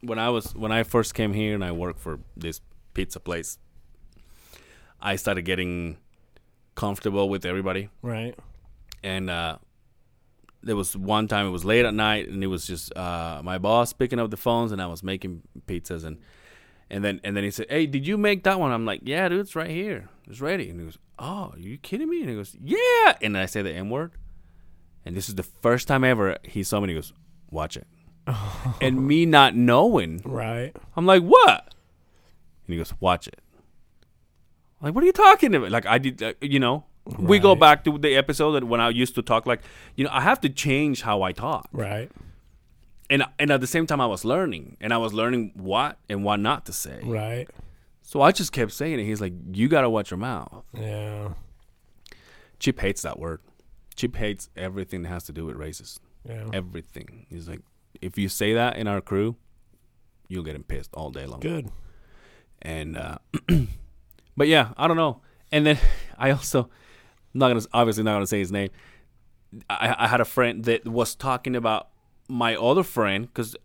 when I was when I first came here and I worked for this pizza place, I started getting comfortable with everybody. Right. And uh, there was one time it was late at night and it was just uh, my boss picking up the phones and I was making pizzas and and then and then he said, "Hey, did you make that one?" I'm like, "Yeah, dude, it's right here. It's ready." And he goes, "Oh, are you kidding me?" And he goes, "Yeah." And I say the M word. And this is the first time ever he saw me and he goes, "Watch it." and me not knowing Right. I'm like, what? And he goes, watch it. I'm like, what are you talking about? Like, I did, uh, you know, we go back to the episode that when I used to talk, like, you know, I have to change how I talk. Right. And, and at the same time, I was learning and I was learning what and what not to say. Right. So I just kept saying it. He's like, you got to watch your mouth. Yeah. Chip hates that word. Chip hates everything that has to do with races. Yeah. Everything. He's like, if you say that in our crew, you'll get him pissed all day long. Good. And uh, but yeah, I don't know. And then I also I'm not gonna obviously not gonna say his name. I, I had a friend that was talking about my other friend because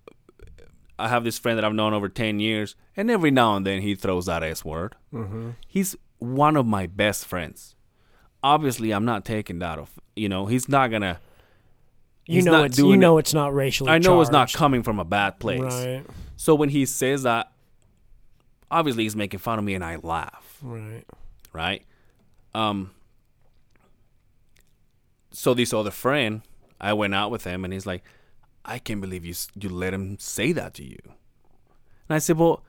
I have this friend that I've known over ten years, and every now and then he throws that S word. Mm-hmm. He's one of my best friends. Obviously, I'm not taking that off. You know, he's not gonna. You know it's you know it- it's not racially. I know it's not coming from a bad place. Right. So when he says that, obviously he's making fun of me, and I laugh. Right. right? Um. So this other friend, I went out with him, and he's like, "I can't believe you you let him say that to you." And I said, "Well,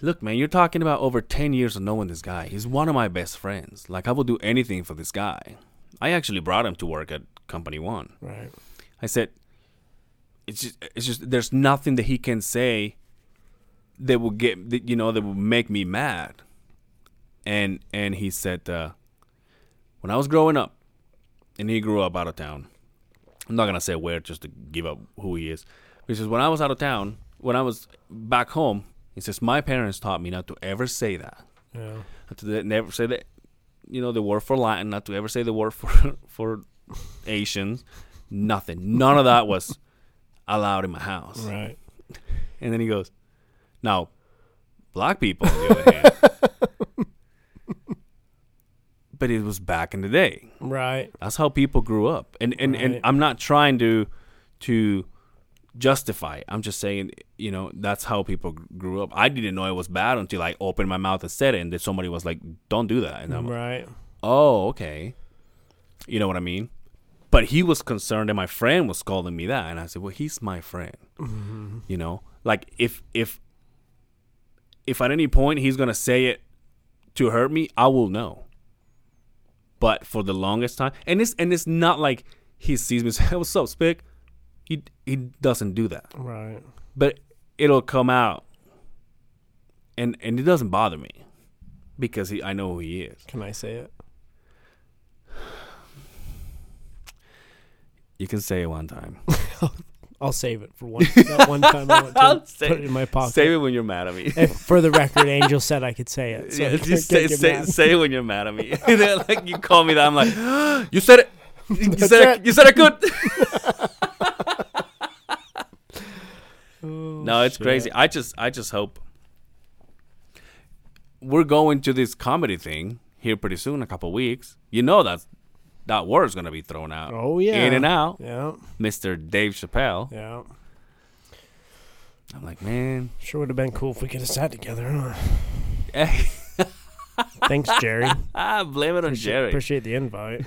look, man, you're talking about over ten years of knowing this guy. He's one of my best friends. Like, I will do anything for this guy. I actually brought him to work at Company One. Right. I said, it's just, it's just, there's nothing that he can say that will get, that, you know, that will make me mad. And and he said, uh, when I was growing up, and he grew up out of town. I'm not gonna say where, just to give up who he is. He says, when I was out of town, when I was back home, he says, my parents taught me not to ever say that Yeah. not to never say that you know the word for Latin, not to ever say the word for for Asians, nothing. None of that was allowed in my house. Right. And then he goes, "Now, black people, on the other hand." but it was back in the day. Right. That's how people grew up. And and, Right. and I'm not trying to to justify. it. I'm just saying, you know, that's how people grew up. I didn't know it was bad until I opened my mouth and said it, and then somebody was like, "Don't do that." And I'm like, Right. "Oh, okay." You know what I mean? But he was concerned that my friend was calling me that, and I said, "Well, he's my friend." Mm-hmm. You know, like if if if at any point he's gonna say it to hurt me, I will know. But for the longest time, and it's and it's not like he sees me and say, "Hey, "What's up, Spick?" He he doesn't do that, Right. but it'll come out, and and it doesn't bother me because he I know who he is. Can I say it? You can say it one time. I'll save it for one that one time I want to I'll put it in my pocket. Save it when you're mad at me. If, for the record, Angel said I could say it. So yeah, just say say, say it when you're mad at me. Like you call me that, I'm like, you said it. you That's said I, it. you said I could. Oh, no, it's oh, crazy. I just I just hope we're going to this comedy thing here pretty soon, a couple weeks. You know that's that word's gonna be thrown out. Oh yeah. in and out, Yeah. Mr. Dave Chappelle. Yeah. I'm like, man, Sure would have been cool if we could have sat together. Huh? Thanks, Jerry. ah, blame it on Jerry. Appreciate the invite.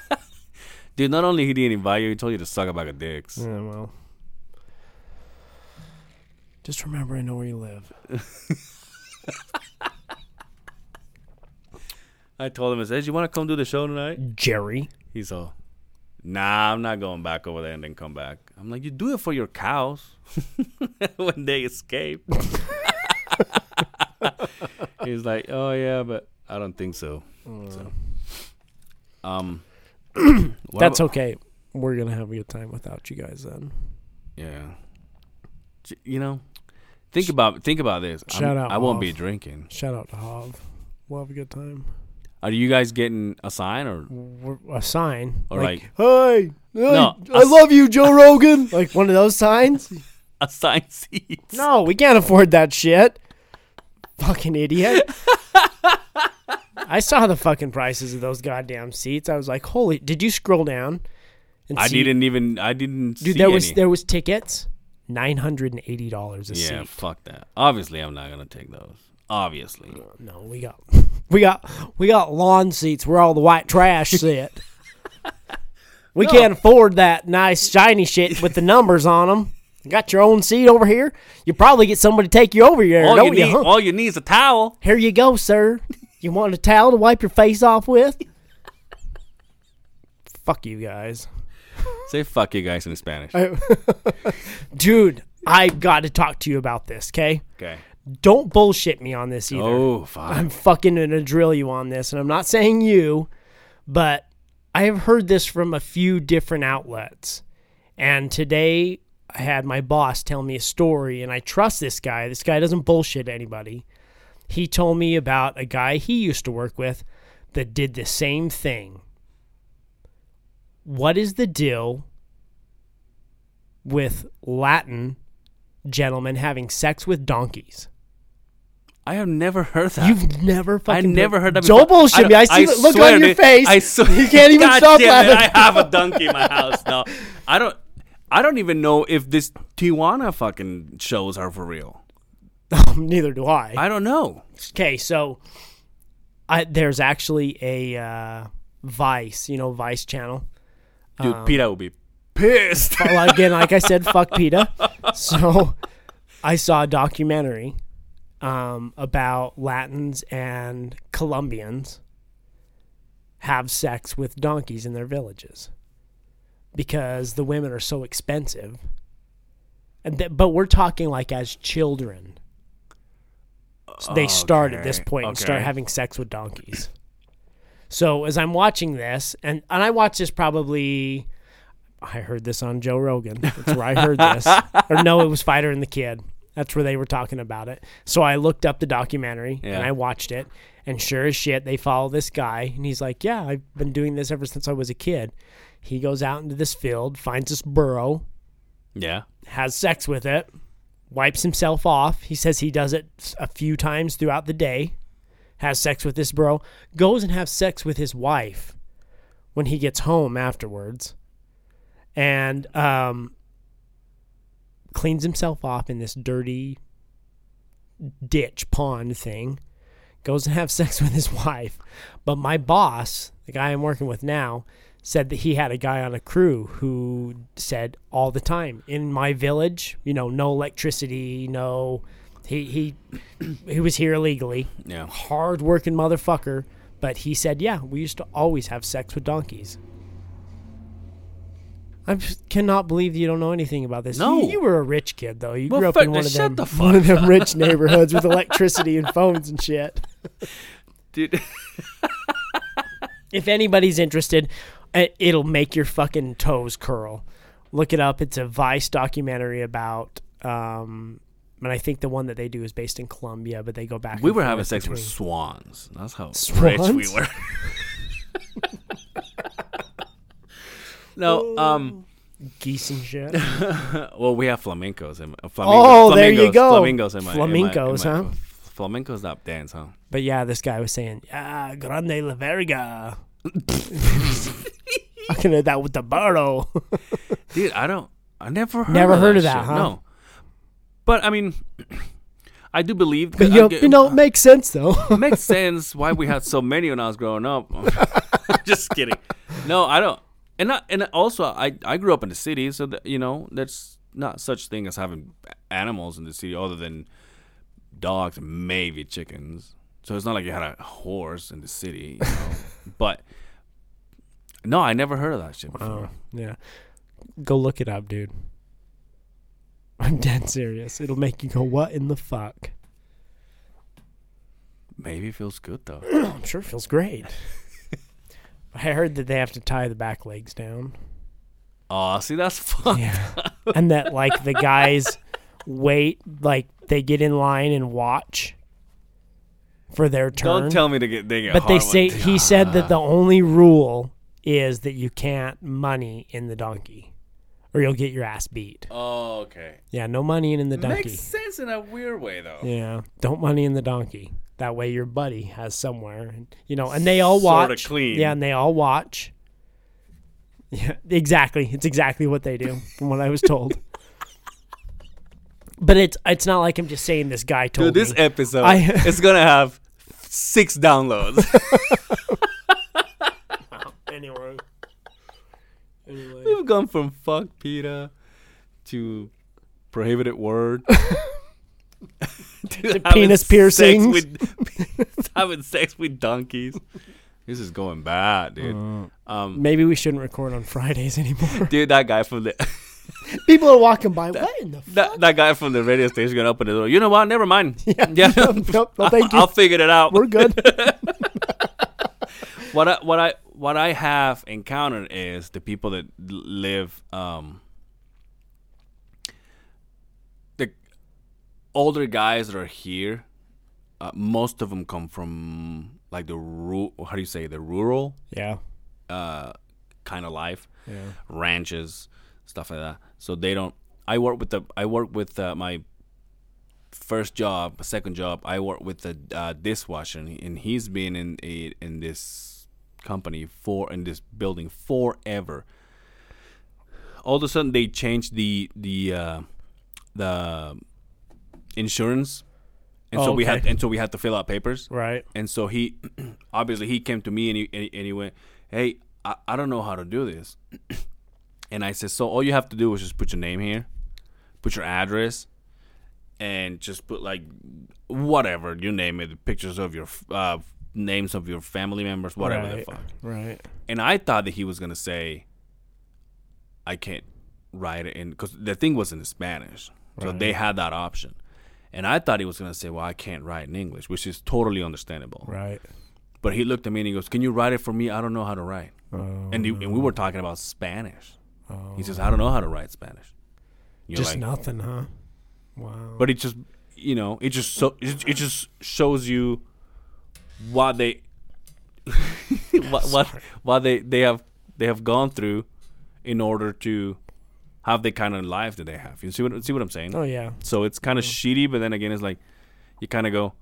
Dude, not only he didn't invite you, he told you to suck a bag of dicks. Yeah, well. Just remember, I know where you live. I told him, I said, you want to come do the show tonight? Jerry. He's all, nah, I'm not going back over there and then come back. I'm like, you do it for your cows when they escape. He's like, oh yeah, but I don't think so. So, um, That's about- okay. We're gonna have a good time without you guys then. yeah. You know, think about think about this. I'm- Shout out, I won't be drinking. Shout out to Hav. We'll have a good time. Are you guys getting a sign or We're, a sign. Or like, hey, hey, No, I a love you, Joe Rogan. like one of those signs. a sign seats? No, we can't afford that shit. Fucking idiot. I saw the fucking prices of those goddamn seats. I was like, holy! Did you scroll down? And I see- didn't even. I didn't. Dude, see there was any. there was tickets, nine hundred and eighty dollars a seat. Yeah, seat. fuck that. Obviously, I'm not gonna take those. Obviously, No, we got we got we got lawn seats where all the white trash sit. we can't afford that nice shiny shit with the numbers on them. You got your own seat over here. You probably get somebody to take you over here, all you? need, huh? all you need is a towel. Here you go, sir. You want a towel to wipe your face off with? Fuck you guys. Say fuck you guys in Spanish. Dude, I've got to talk to you about this, okay? Okay. Don't bullshit me on this either. Oh, fuck. I'm fucking gonna drill you on this, and I'm not saying you, but I have heard this from a few different outlets. And today I had my boss tell me a story, and I trust this guy. This guy doesn't bullshit anybody. He told me about a guy he used to work with that did the same thing. What is the deal with Latin gentlemen having sex with donkeys? I have never heard that. You've never I fucking never heard that. Don't before. bullshit me. I see the look swear, on your dude, face. I swear, You can't even God stop damn it, laughing. I have a donkey in my house. No, I don't. I don't even know if this Tijuana fucking shows are for real. Neither do I. I don't know. Okay, so I, there's actually a uh, Vice, you know, Vice channel. Dude, Um, PETA will be pissed. Well, again, like I said, fuck PETA. So I saw a documentary um, about Latins and Colombians have sex with donkeys in their villages because the women are so expensive. And th- but we're talking like as children. So they start at this Okay, point and start having sex with donkeys. So as I'm watching this, and, and I watched this probably I heard this on Joe Rogan. That's where I heard this. or no, it was Fighter and the Kid. That's where they were talking about it. So I looked up the documentary Yeah. and I watched it. And sure as shit, they follow this guy. And he's like, Yeah, I've been doing this ever since I was a kid. He goes out into this field, finds this burro, yeah. has sex with it, wipes himself off. He says he does it a few times throughout the day, has sex with this bro, goes and has sex with his wife when he gets home afterwards, and um, cleans himself off in this dirty ditch pond thing. Goes and have sex with his wife, but my boss, the guy I'm working with now, said that he had a guy on a crew who said all the time in my village, you know, no electricity, no he he he was here illegally. Yeah. Hard working motherfucker, but he said, "Yeah, we used to always have sex with donkeys." I just cannot believe you don't know anything about this. No. you, you were a rich kid though. You Well, grew up in one of them, the one of them rich neighborhoods with electricity and phones and shit. Dude. if anybody's interested, it'll make your fucking toes curl. Look it up. It's a Vice documentary about. Um, and I think the one that they do is based in Colombia, but they go back. we were having sex with swans. That's how rich we were. no, um, Geese and shit. well, we have flamencos. In, uh, flamingo, Oh, there you go. Flamingos in my in my- in Flamencos, my- huh? Flamencos that dance, huh? But yeah, this guy was saying, ah, grande la verga. I can at that with the burro. Dude, I don't. I never heard Never of heard that of that, shit, huh? No, but I mean, I do believe. But you, get- you know, it makes sense though. it makes sense why we had so many when I was growing up. Just kidding. No, I don't. And not, and also, I I grew up in the city, so that, you know, that's not such thing as having animals in the city other than dogs and maybe chickens. So it's not like you had a horse in the city, you know. but no, I never heard of that shit before. Oh, yeah. Go look it up, dude. I'm dead serious. It'll make you go, what in the fuck? Maybe it feels good though. I'm sure it feels great. I heard that they have to tie the back legs down. Oh, see, that's fun. Yeah. and that like the guys wait like they get in line and watch for their turn. Don't tell me to get they get. but they say he said that ah. the only rule is that you can't money in the donkey or you'll get your ass beat. Oh, okay. Yeah, no money in the donkey. Makes sense in a weird way though. Yeah, don't money in the donkey. That way your buddy has somewhere, and, you know, and they all watch. Sorta clean. Yeah, and they all watch. Yeah, exactly. It's exactly what they do, from what I was told. but it's it's not like I'm just saying this guy told me. Dude, this me. episode I- is gonna have six downloads. anyway. Anyway. We've gone from fuck PETA to prohibited word to, having penis sex piercings. with- having sex with donkeys. This is going bad, dude. Uh. Um, Maybe we shouldn't record on Fridays anymore. dude, that guy from the People are walking by. What in the fuck? that, that guy from the radio station gonna open the door. You know what? Never mind. Yeah, Nope, no, thank you. I'll figure it out. We're good. what I what I what I have encountered is the people that live um older guys that are here. Uh, most of them come from like the ru- how do you say the rural yeah. uh kind of life, Yeah. ranches, stuff like that. So they don't. I work with the I work with uh, my first job, second job. I work with the uh, dishwasher, and, he- and he's been in a, in this company for in this building forever. All of a sudden, they changed the the uh, the insurance, and Oh, so we had and so we had to fill out papers. Right. And so he, obviously, he came to me and he, and he, went, "Hey, I, I don't know how to do this." and I said, "So all you have to do is just put your name here, put your address, and just put like whatever you name it, pictures of your uh, names of your family members, whatever the fuck." Right. And I thought that he was gonna say, "I can't write it in," because the thing was in Spanish, so they had that option. And I thought he was gonna say, "Well, I can't write in English," which is totally understandable. Right. But he looked at me and he goes, "Can you write it for me? I don't know how to write." Oh, And, he, and we were talking about Spanish. oh. He says, "I don't know how to write Spanish." You're just like, nothing, huh? Wow. but it just, you know, it just so it, it just shows you what they, what what what they they have they have gone through in order to have the kind of life that they have. You see what see what I'm saying? oh yeah. So it's kind of shitty, but then again, it's like you kind of go.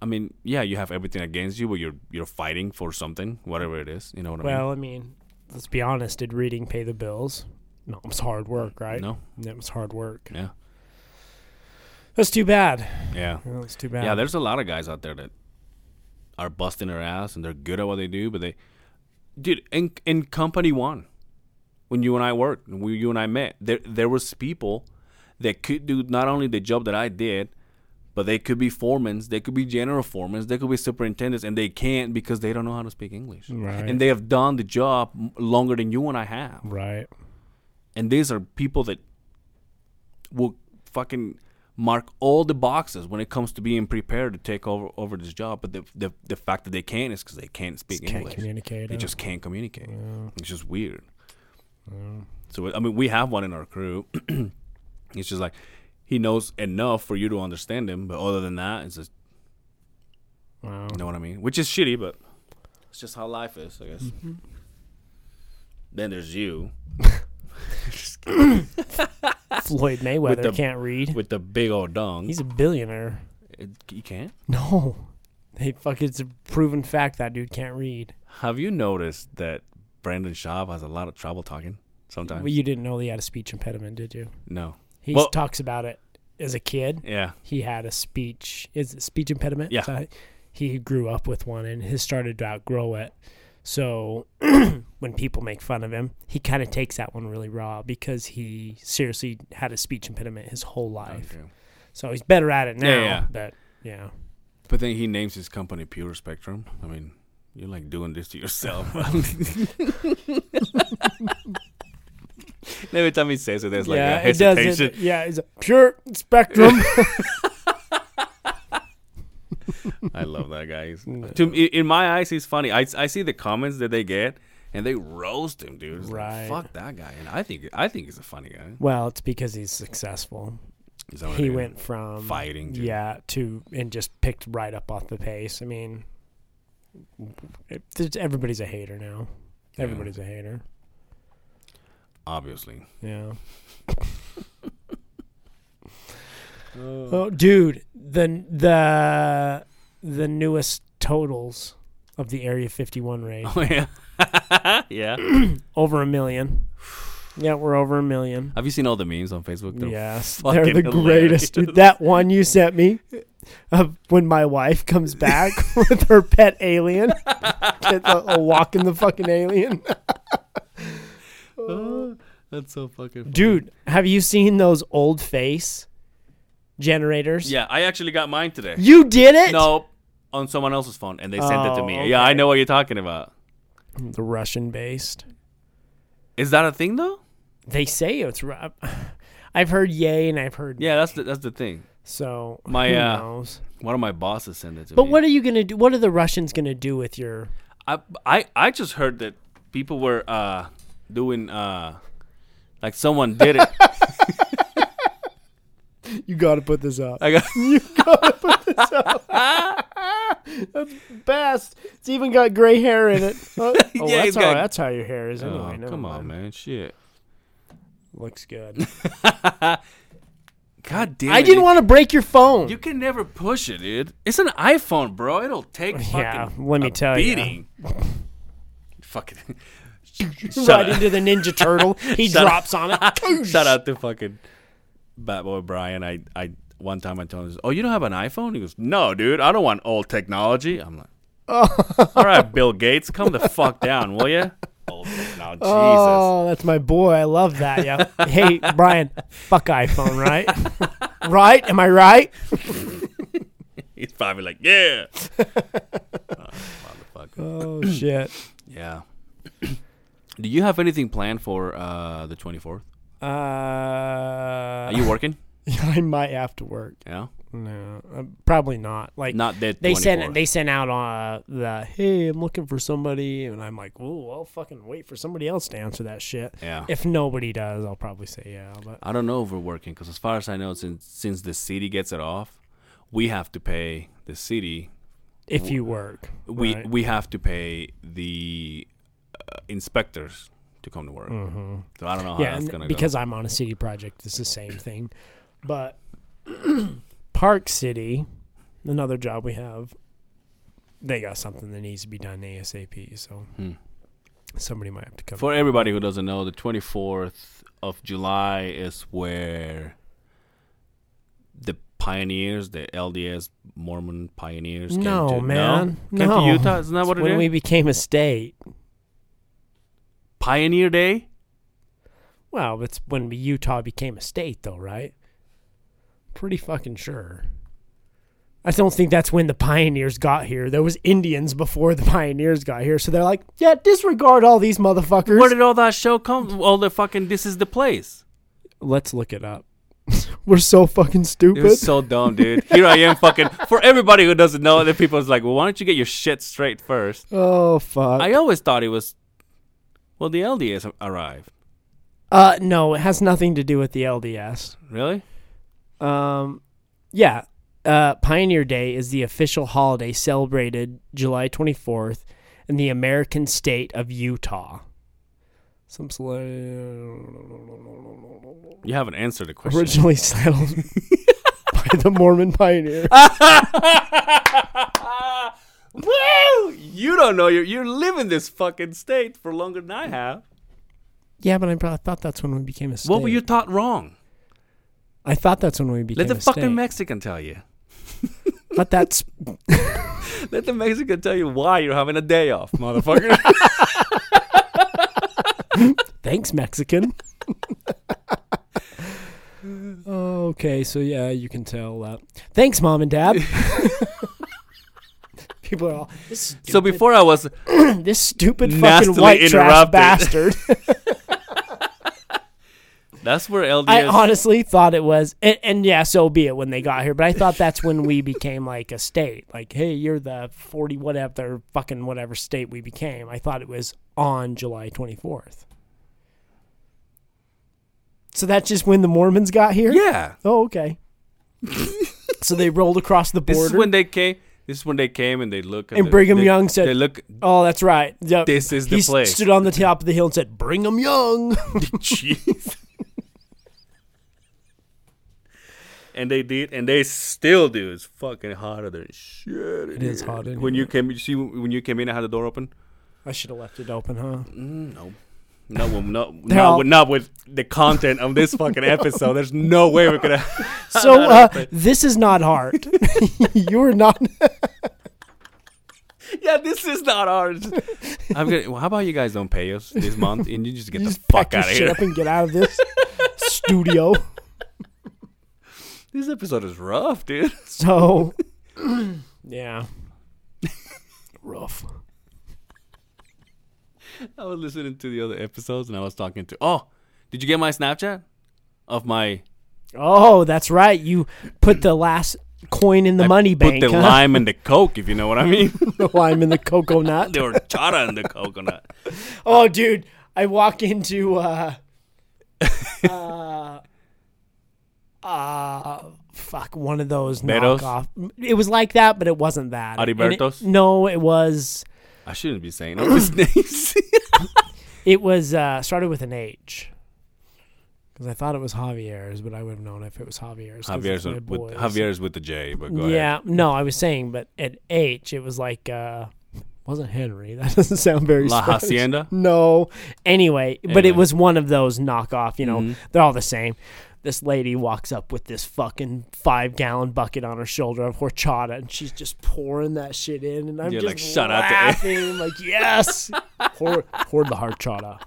I mean, yeah, you have everything against you, but you're you're fighting for something, whatever it is. You know what I mean? Well, I mean, let's be honest. Did reading pay the bills? No, it was hard work, right? No, it was hard work. yeah, That's too bad. yeah, Well, That's too bad. yeah. There's a lot of guys out there that are busting their ass and they're good at what they do, but they, dude, in in company one, when you and I worked, when we, you and I met, there there was people that could do not only the job that I did, but they could be foremen, they could be general foremen, they could be superintendents, and they can't because they don't know how to speak English. Right. And they have done the job longer than you and I have. right. And these are people that will fucking mark all the boxes when it comes to being prepared to take over over this job. But the the, the fact that they can't is because they can't speak Just can't English. communicate. They just can't communicate. Yeah. It's just weird. So I mean, we have one in our crew. It's just like he knows enough for you to understand him, but other than that, it's just Wow. you know what I mean. Which is shitty, but it's just how life is, I guess. Mm-hmm. Then there's you Floyd Mayweather the- can't read. with the big old dong. He's a billionaire. It- you can't. No. Hey, fuck, it's a proven fact that dude can't read. Have you noticed that Brandon Schaub has a lot of trouble talking sometimes? Well, you didn't know he had a speech impediment, did you? no. He Well- talks about it as a kid. Yeah. He had a speech, is it speech impediment? Yeah. So he grew up with one and has started to outgrow it. So when people make fun of him, he kind of takes that one really raw because he seriously had a speech impediment his whole life. Okay. So he's better at it now. Yeah, yeah. But yeah. But then he names his company Pure Spectrum. I mean, you're like doing this to yourself. Every time he says it, there's like yeah, a it does. hesitation. It, yeah, it's a pure spectrum. I love that guy. He's, to in my eyes, he's funny. I, I see the comments that they get, and they roast him, dude. It's like, Right. fuck that guy. And I think I think he's a funny guy. well, it's because he's successful. Is that what He went from Fighting to- yeah, to and just picked right up off the pace. I mean, it, everybody's a hater now. Yeah. Everybody's a hater. obviously. Yeah. oh, dude, the the the newest totals of the Area 51 raid Oh yeah, yeah. over a million. Yeah, we're over a million. Have you seen all the memes on Facebook? They're Yes, they're the greatest. Dude. That one you sent me of when my wife comes back with her pet alien, Get a, a walking the fucking alien. Oh, that's so fucking. Funny. Dude, have you seen those old face generators? Yeah, I actually got mine today. You did it? Nope, on someone else's phone, and they sent it to Oh, me. Yeah, I oh, okay. know what you're talking about. The Russian based. Is that a thing though? They say it's. Ru- I've heard yay and I've heard Yeah, that's the that's the thing. So. My, uh, knows? One of my bosses sent it to But me. But what are you gonna do? What are the Russians gonna do with your? I, I I just heard that people were uh doing uh like someone did it. You got to put this up. I got you got to put this up. That's best. It's even got gray hair in it. Oh, oh, Yeah, that's, how, got- that's how your hair is anyway. Oh, come on, man. Shit. Looks good. God damn I it, didn't want to break your phone. You can never push it, dude. It's an iPhone, bro. It'll take fucking Yeah, let me a tell beating. Fucking right into the Ninja Turtle. He Shut drops on it. Shout out to fucking Bad Boy Brian. I, I one time I told him, "Oh, you don't have an iPhone?" He goes, "No, dude. I don't want old technology." I'm like, "All right, Bill Gates, come the fuck down, will you?" Technology, Jesus. Oh, that's my boy. I love that. Yeah. hey, Brian, fuck iPhone, right? right? Am I right? He's probably like, "Yeah." Oh. Oh shit. Yeah. Do you have anything planned for uh, the 24th? Uh, Are you working? I might have to work. Yeah. No, uh, probably not. Like Not that they 24th. sent they sent out uh, the hey, I'm looking for somebody, and I'm like, oh, I'll fucking wait for somebody else to answer that shit. Yeah. If nobody does, I'll probably say yeah. But I don't know if we're working because, as far as I know, since since the city gets it off, we have to pay the city. if you work, We right? we have to pay the uh, inspectors to come to work. So I don't know how yeah, that's gonna because I'm on a city project, it's the same thing. But Park City, another job we have, they got something that needs to be done ASAP. So Hmm. somebody might have to come. For everybody who doesn't know, the 24th of July is where the pioneers, the LDS Mormon pioneers. came no, to, man, no, Came no. to Utah. Isn't that It's what it when is? we became a state. Pioneer Day. Well, it's when Utah became a state, though, right? Pretty fucking sure. I don't think that's when the pioneers got here. There was Indians before the pioneers got here, so they're like, yeah, disregard all these motherfuckers. Where did all that show come? All the fucking this is the place. Let's look it up. We're so fucking It stupid. was so dumb, dude. Here I am, fucking. For everybody who doesn't know, the people's like, well, why don't you get your shit straight first? oh fuck. I always thought it was. Well, the LDS arrived. uh, no, it has nothing to do with the LDS. Really? Um, yeah. Uh, Pioneer Day is the official holiday celebrated July 24th in the American state of Utah. Some cele- You haven't answered the question. originally settled by the Mormon pioneer. Woo! You don't know. You're you're living this fucking state for longer than I have. Yeah, but I probably thought that's when we became a state. What were you taught wrong? I thought that's when we became Let the fucking state. Mexican tell you. but that's Let the Mexican tell you why you're having a day off, motherfucker. thanks, Mexican. okay, so yeah, you can tell that. Thanks, mom and dad. People are all this stupid, so before I was this stupid fucking white trash bastard. That's where LDS I honestly thought it was, and, and yeah, so be it when they got here. But I thought that's when we became like a state. Like, hey, you're the forty whatever fucking whatever state we became. I thought it was on July twenty fourth. So that's just when the Mormons got here. Yeah. Oh, okay. so they rolled across the border. This is when they came this is when they came and they look at and the- Brigham they, Young said, They look "Oh, that's right. Yep. This is the he place. stood on the top of the hill and said, "Brigham Young." Jeez. And they did, and they still do. It's fucking hotter than shit. It is hot in When here. you came, you see when you came in, I had the door open. I should have left it open, huh? Mm, no, not with, not, not, all- with, not with the content of this fucking episode. There's no way we're gonna. So uh, this is not hard. You're not. yeah, this is not ours. I'm gonna. Well, how about you guys don't pay us this month and you just get You the just fuck pack your out of shit here? up and get out of this studio. This episode is rough, dude. So, yeah, rough. I was listening to the other episodes and I was talking to. Oh, did you get my Snapchat of my Oh, that's right. You put the last coin in the I money put bank. the huh? lime in the coke, if you know what I mean. the lime in the coconut. the horchata and the coconut. Oh, dude, I walk into uh, uh, uh, fuck, one of those Betos? knockoff. It was like that, but it wasn't that. And it- no, it was. I shouldn't be saying all these names. It was uh, started with an H. Because I thought it was Javier's, but I would have known if it was Javier's. 'cause Javier's it's with, boys. Javier's with the J, but go ahead. yeah, no, I was saying, but at H, it was like uh, wasn't Henry. That doesn't sound very. La Spanish. Hacienda. No. Anyway, but it was one of those knockoff. You know, Mhm. they're all the same. This lady walks up with this fucking five gallon bucket on her shoulder of horchata, and she's just pouring that shit in, and I'm You're just like, "Shout out to A." laughing, like, yes, pour, pour the horchata.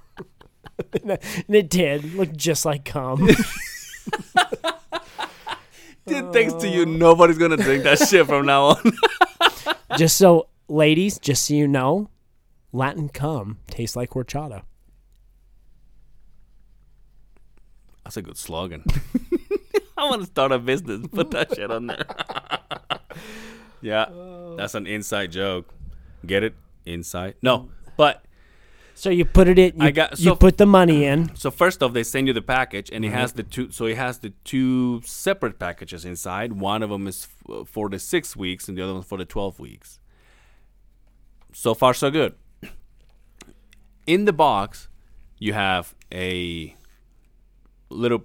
and it did look just like cum. Dude, thanks to you, nobody's gonna drink that shit from now on. just so, ladies, just so you know, Latin cum tastes like horchata. That's a good slogan. I want to start a business. Put that shit on there. yeah, oh. that's an inside joke. Get it? Inside? No, but So you put it in. You, I got- you so- put the money in. So first off, they send you the package, and it mm-hmm. has the two. So it has the two separate packages inside. One of them is f- uh, for the six weeks, and the other one's for the twelve weeks. So far, so good. In the box, you have a little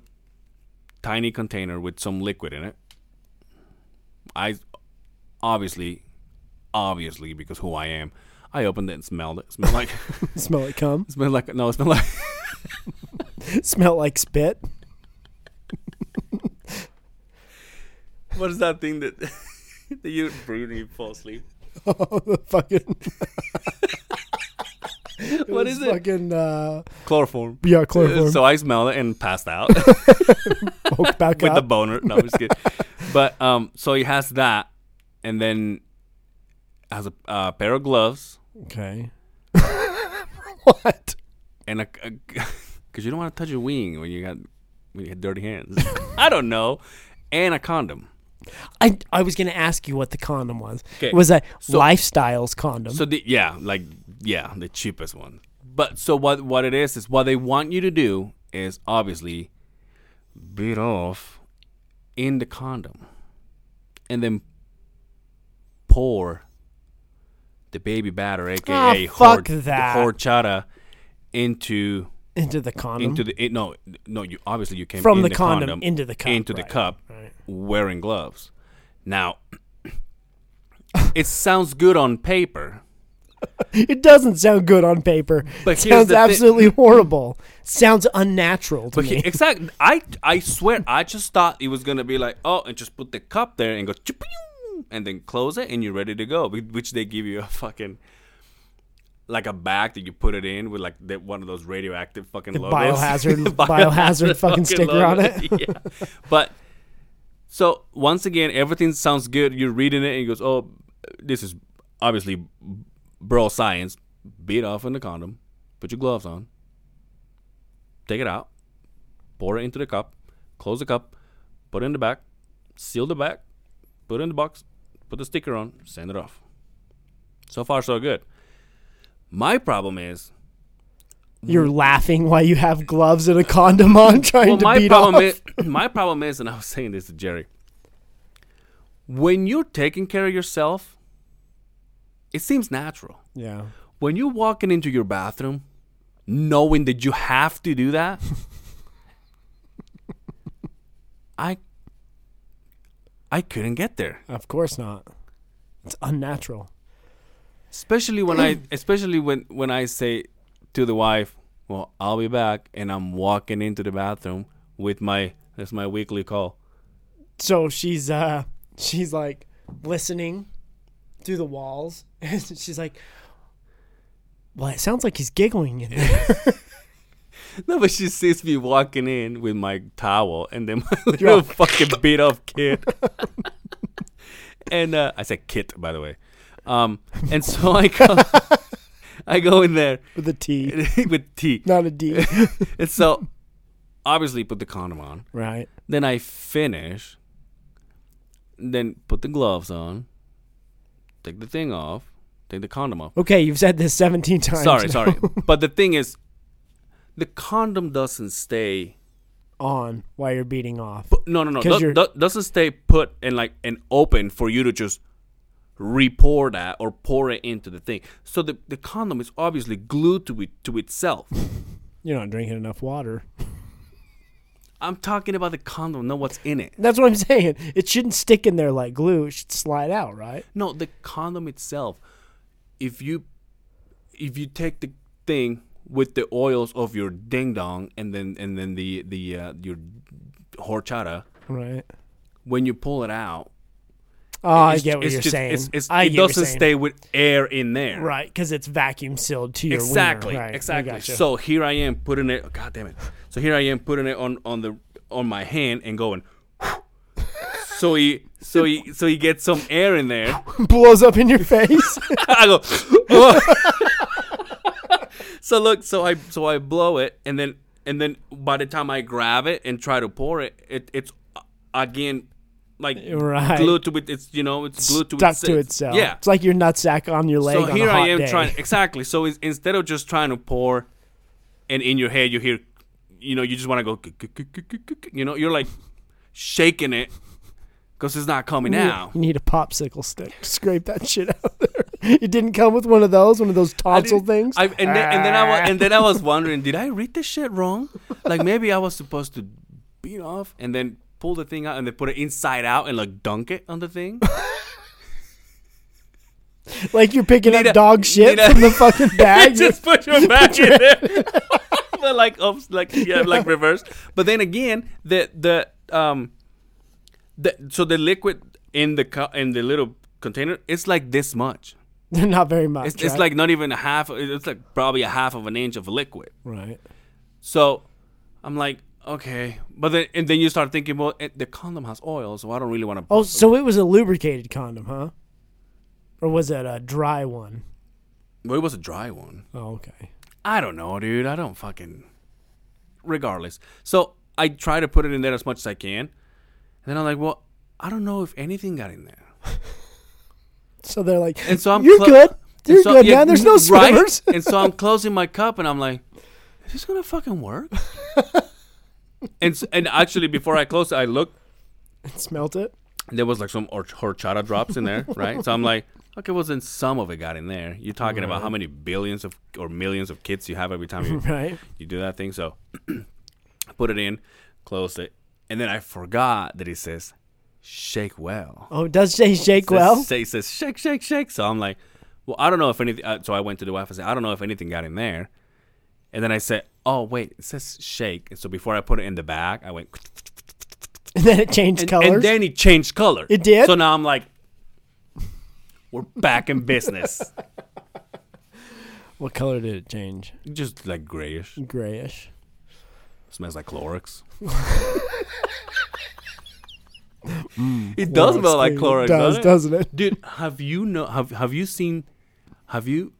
tiny container with some liquid in it. I obviously, obviously, because who I am, I opened it and smelled it. Smelled like, Smell like cum. smelled like no, it smelled like. Smell like spit. What is that thing that that you breathe and you fall asleep? Oh, the fucking. What was is it? Fucking uh, Chloroform. yeah, chloroform. So I smelled it and passed out Woke back with the boner. No, I'm just kidding. But um, so he has that, and then has a uh, pair of gloves okay. what? and a because you don't want to touch your wing when you got when you have dirty hands. I don't know, and a condom. I I was gonna ask you what the condom was. 'Kay. It was a So- lifestyles condom. So the yeah, like yeah, the cheapest one. But so what what it is is what they want you to do is obviously beat off in the condom and then pour the baby batter, aka Ah, fuck hor- that. horchata, into into the condom into the it, no no you obviously you came from in the, condom, into the cup. into the cup right. wearing gloves. Now, it sounds good on paper, It doesn't sound good on paper. But it sounds the thi- absolutely horrible. Sounds unnatural to but me. he, exactly. I I swear I just thought it was gonna be like oh and just put the cup there and go and then close it and you're ready to go. Which they give you a fucking like a bag that you put it in with like the, one of those radioactive fucking The logos. biohazard- biohazard fucking sticker on it. yeah. But so once again, everything sounds good. You're reading it and it goes, oh, this is obviously bro science. Beat off in the condom. Put your gloves on. Take it out. Pour it into the cup. Close the cup. Put it in the back. Seal the back. Put it in the box. Put the sticker on. Send it off. So far, so good. My problem is You're laughing while you have gloves and a condom on, trying well, to my beat problem off. is my problem is, and I was saying this to Jerry. When you're taking care of yourself, it seems natural. yeah. When you're walking into your bathroom, knowing that you have to do that, I I couldn't get there. Of course not. It's unnatural. Especially when I especially when when I say to the wife, "Well, I'll be back," and I'm walking into the bathroom with my that's my weekly call. So she's uh she's like listening through the walls and she's like well, it sounds like he's giggling in there. No, but she sees me walking in with my towel and then my little fucking beat up kid. and uh, I said kit, by the way. Um, and so I go, I go in there with a T, with tea. not a D. And so, obviously, put the condom on. right. Then I finish. Then put the gloves on. Take the thing off. Take the condom off. Okay, you've said this 17 times. Sorry, now. sorry. But the thing is, the condom doesn't stay On while you're beating off. But no, no, no. Do, do, doesn't stay put and like and open for you to just re-pour that or pour it into the thing. So the, the condom is obviously glued to it to itself. You're not drinking enough water. I'm talking about the condom, not what's in it. That's what I'm saying. It shouldn't stick in there like glue. It should slide out, right? No, the condom itself. If you if you take the thing with the oils of your ding dong and then and then the the uh, your horchata, Right. when you pull it out, Oh, I get what it's you're just- saying. It's, it's, I it get what you're doesn't saying. stay with air in there. Right, because it's vacuum sealed to your wiener. exactly Right, I exactly gotcha. so here i am putting it oh, god damn it so here i am putting it on on the on my hand and going so he so he so he gets some air in there blows up in your face. i go "Oh." so look so i so i blow it and then and then by the time i grab it and try to pour it, it it's uh, again like Right. glued to it it's you know it's glued to Stuck its, to itself. yeah It's like your nutsack on your leg so here I am day. trying exactly. So it's, instead of just trying to pour, and in your head you hear, you know, you just want to go, you know, you're like shaking it because it's not coming You need- out. You need a popsicle stick to scrape that shit out there. It didn't come with one of those, one of those tonsil things. I, and then and then I was and then I was wondering, did I read this shit wrong? Like maybe I was supposed to beat off and then pull the thing out and then put it inside out and like dunk it on the thing. like you're picking Need up a- dog shit a- from the fucking bag. just put your back in there. but like up, like yeah, like reverse. But then again, the the um, the so the liquid in the cu- in the little container, it's like this much. Not very much. It's, it's like not even a half. It's like probably a half of an inch of liquid. right. So I'm like, okay, but then and then you start thinking, well, it, the condom has oil, so I don't really want to. Oh, so it was a lubricated condom, huh? Or was it a dry one? well, it was a dry one. Oh, okay. I don't know, dude. I don't fucking. Regardless, so I try to put it in there as much as I can. And then I'm like, well, I don't know if anything got in there. So they're like, And so I'm you're clo- good. You're so- good, yeah, man. There's no right? and so I'm closing my cup, and I'm like, is this gonna fucking work? and and actually, before I close it, I looked and Smelt it. there was like some or- horchata drops in there, right? So I'm like, okay, well then some of it got in there. You're talking about how many billions of or millions of kits you have every time you right? you do that thing. So I put it in, closed it, and then I forgot that it says shake well. Oh, it does say shake It says- well. say- it says shake, shake, shake. So I'm like, well, I don't know if anything. Uh, so I went to the wife and said, I don't know if anything got in there. And then I said, oh wait, it says shake. And so before I put it in the bag, I went, And then it changed and, colors. and then it changed color. It did? So now I'm like, we're back in business. what color did it change? Just like grayish. Grayish. Smells like Clorox. it does smell like Clorox, It does, doesn't it? doesn't it? Dude, have you know have have you seen have you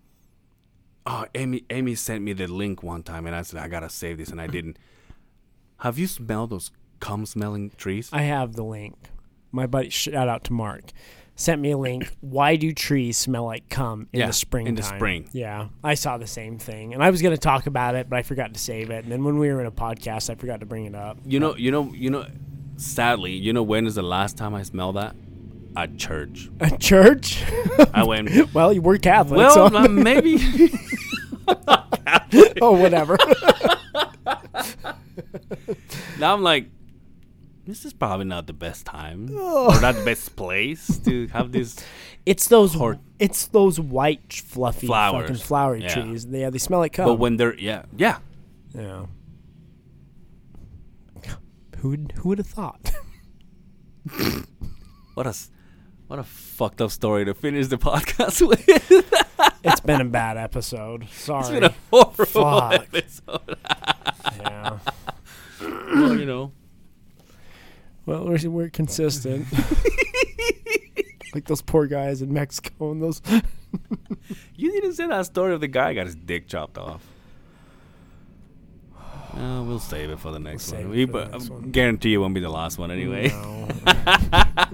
Oh, Amy Amy sent me the link one time and I said I got to save this and I didn't. Have you smelled those cum smelling trees? I have the link. My buddy, shout out to Mark, sent me a link. Why do trees smell like cum in Yeah, the spring? in the spring. Yeah, I saw the same thing, and I was going to talk about it, but I forgot to save it. And then when we were in a podcast, I forgot to bring it up. You know, you know, you know sadly, you know when is the last time I smelled that? At church. A church? I went well, you were Catholic, well, so uh, maybe oh whatever. Now I'm like, this is probably not the best time Oh. or not the best place to have this. it's those Hor- it's those white fluffy Flowers. fucking flowery Yeah. trees. Yeah, they smell like cum. But when they're yeah yeah, yeah. Who would who would have thought? what a what a fucked up story to finish the podcast with. It's been a bad episode. Sorry. it's been a horrible Fuck. episode. yeah. well, you know, Well, we're, we're consistent. like those poor guys in Mexico and those. you didn't say that story of the guy got his dick chopped off. Uh, we'll save it for the next save one. We but next one. guarantee it won't be the last one anyway. No.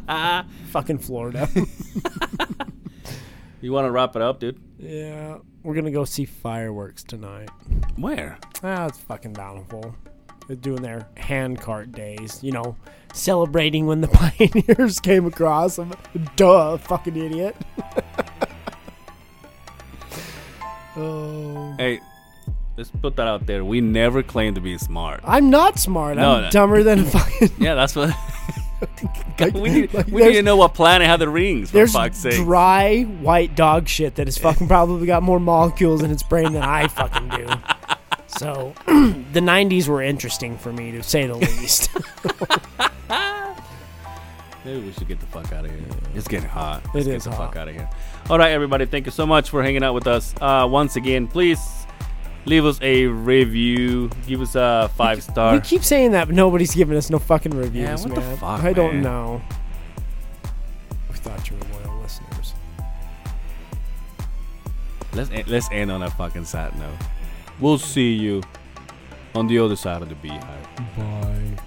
Fucking Florida. You want to wrap it up, dude? yeah, we're gonna go see fireworks tonight. Where? Ah, it's fucking Bountiful. They're doing their handcart days, you know, celebrating when the pioneers came across them. Duh, fucking idiot. oh. Hey, let's put that out there. We never claim to be smart. I'm not smart. No, I'm no. dumber than a fucking. Yeah, that's what. Like- we need, like we need to know what planet had the rings. For There's fuck's sake. dry white dog shit that has fucking probably got more molecules in its brain than I fucking do. So, the 90s were interesting for me, to say the least. Maybe we should get the fuck out of here. It's getting hot. It Let's get is the hot. fuck out of here. All right, everybody. Thank you so much for hanging out with us. Uh, once again, please leave us a review. Give us a five star. we keep saying that, but nobody's giving us no fucking reviews, Yeah, what the fuck, I don't man? know. We thought you were loyal listeners. Let's e- let's end on a fucking sad note. We'll see you on the other side of the beehive. Bye.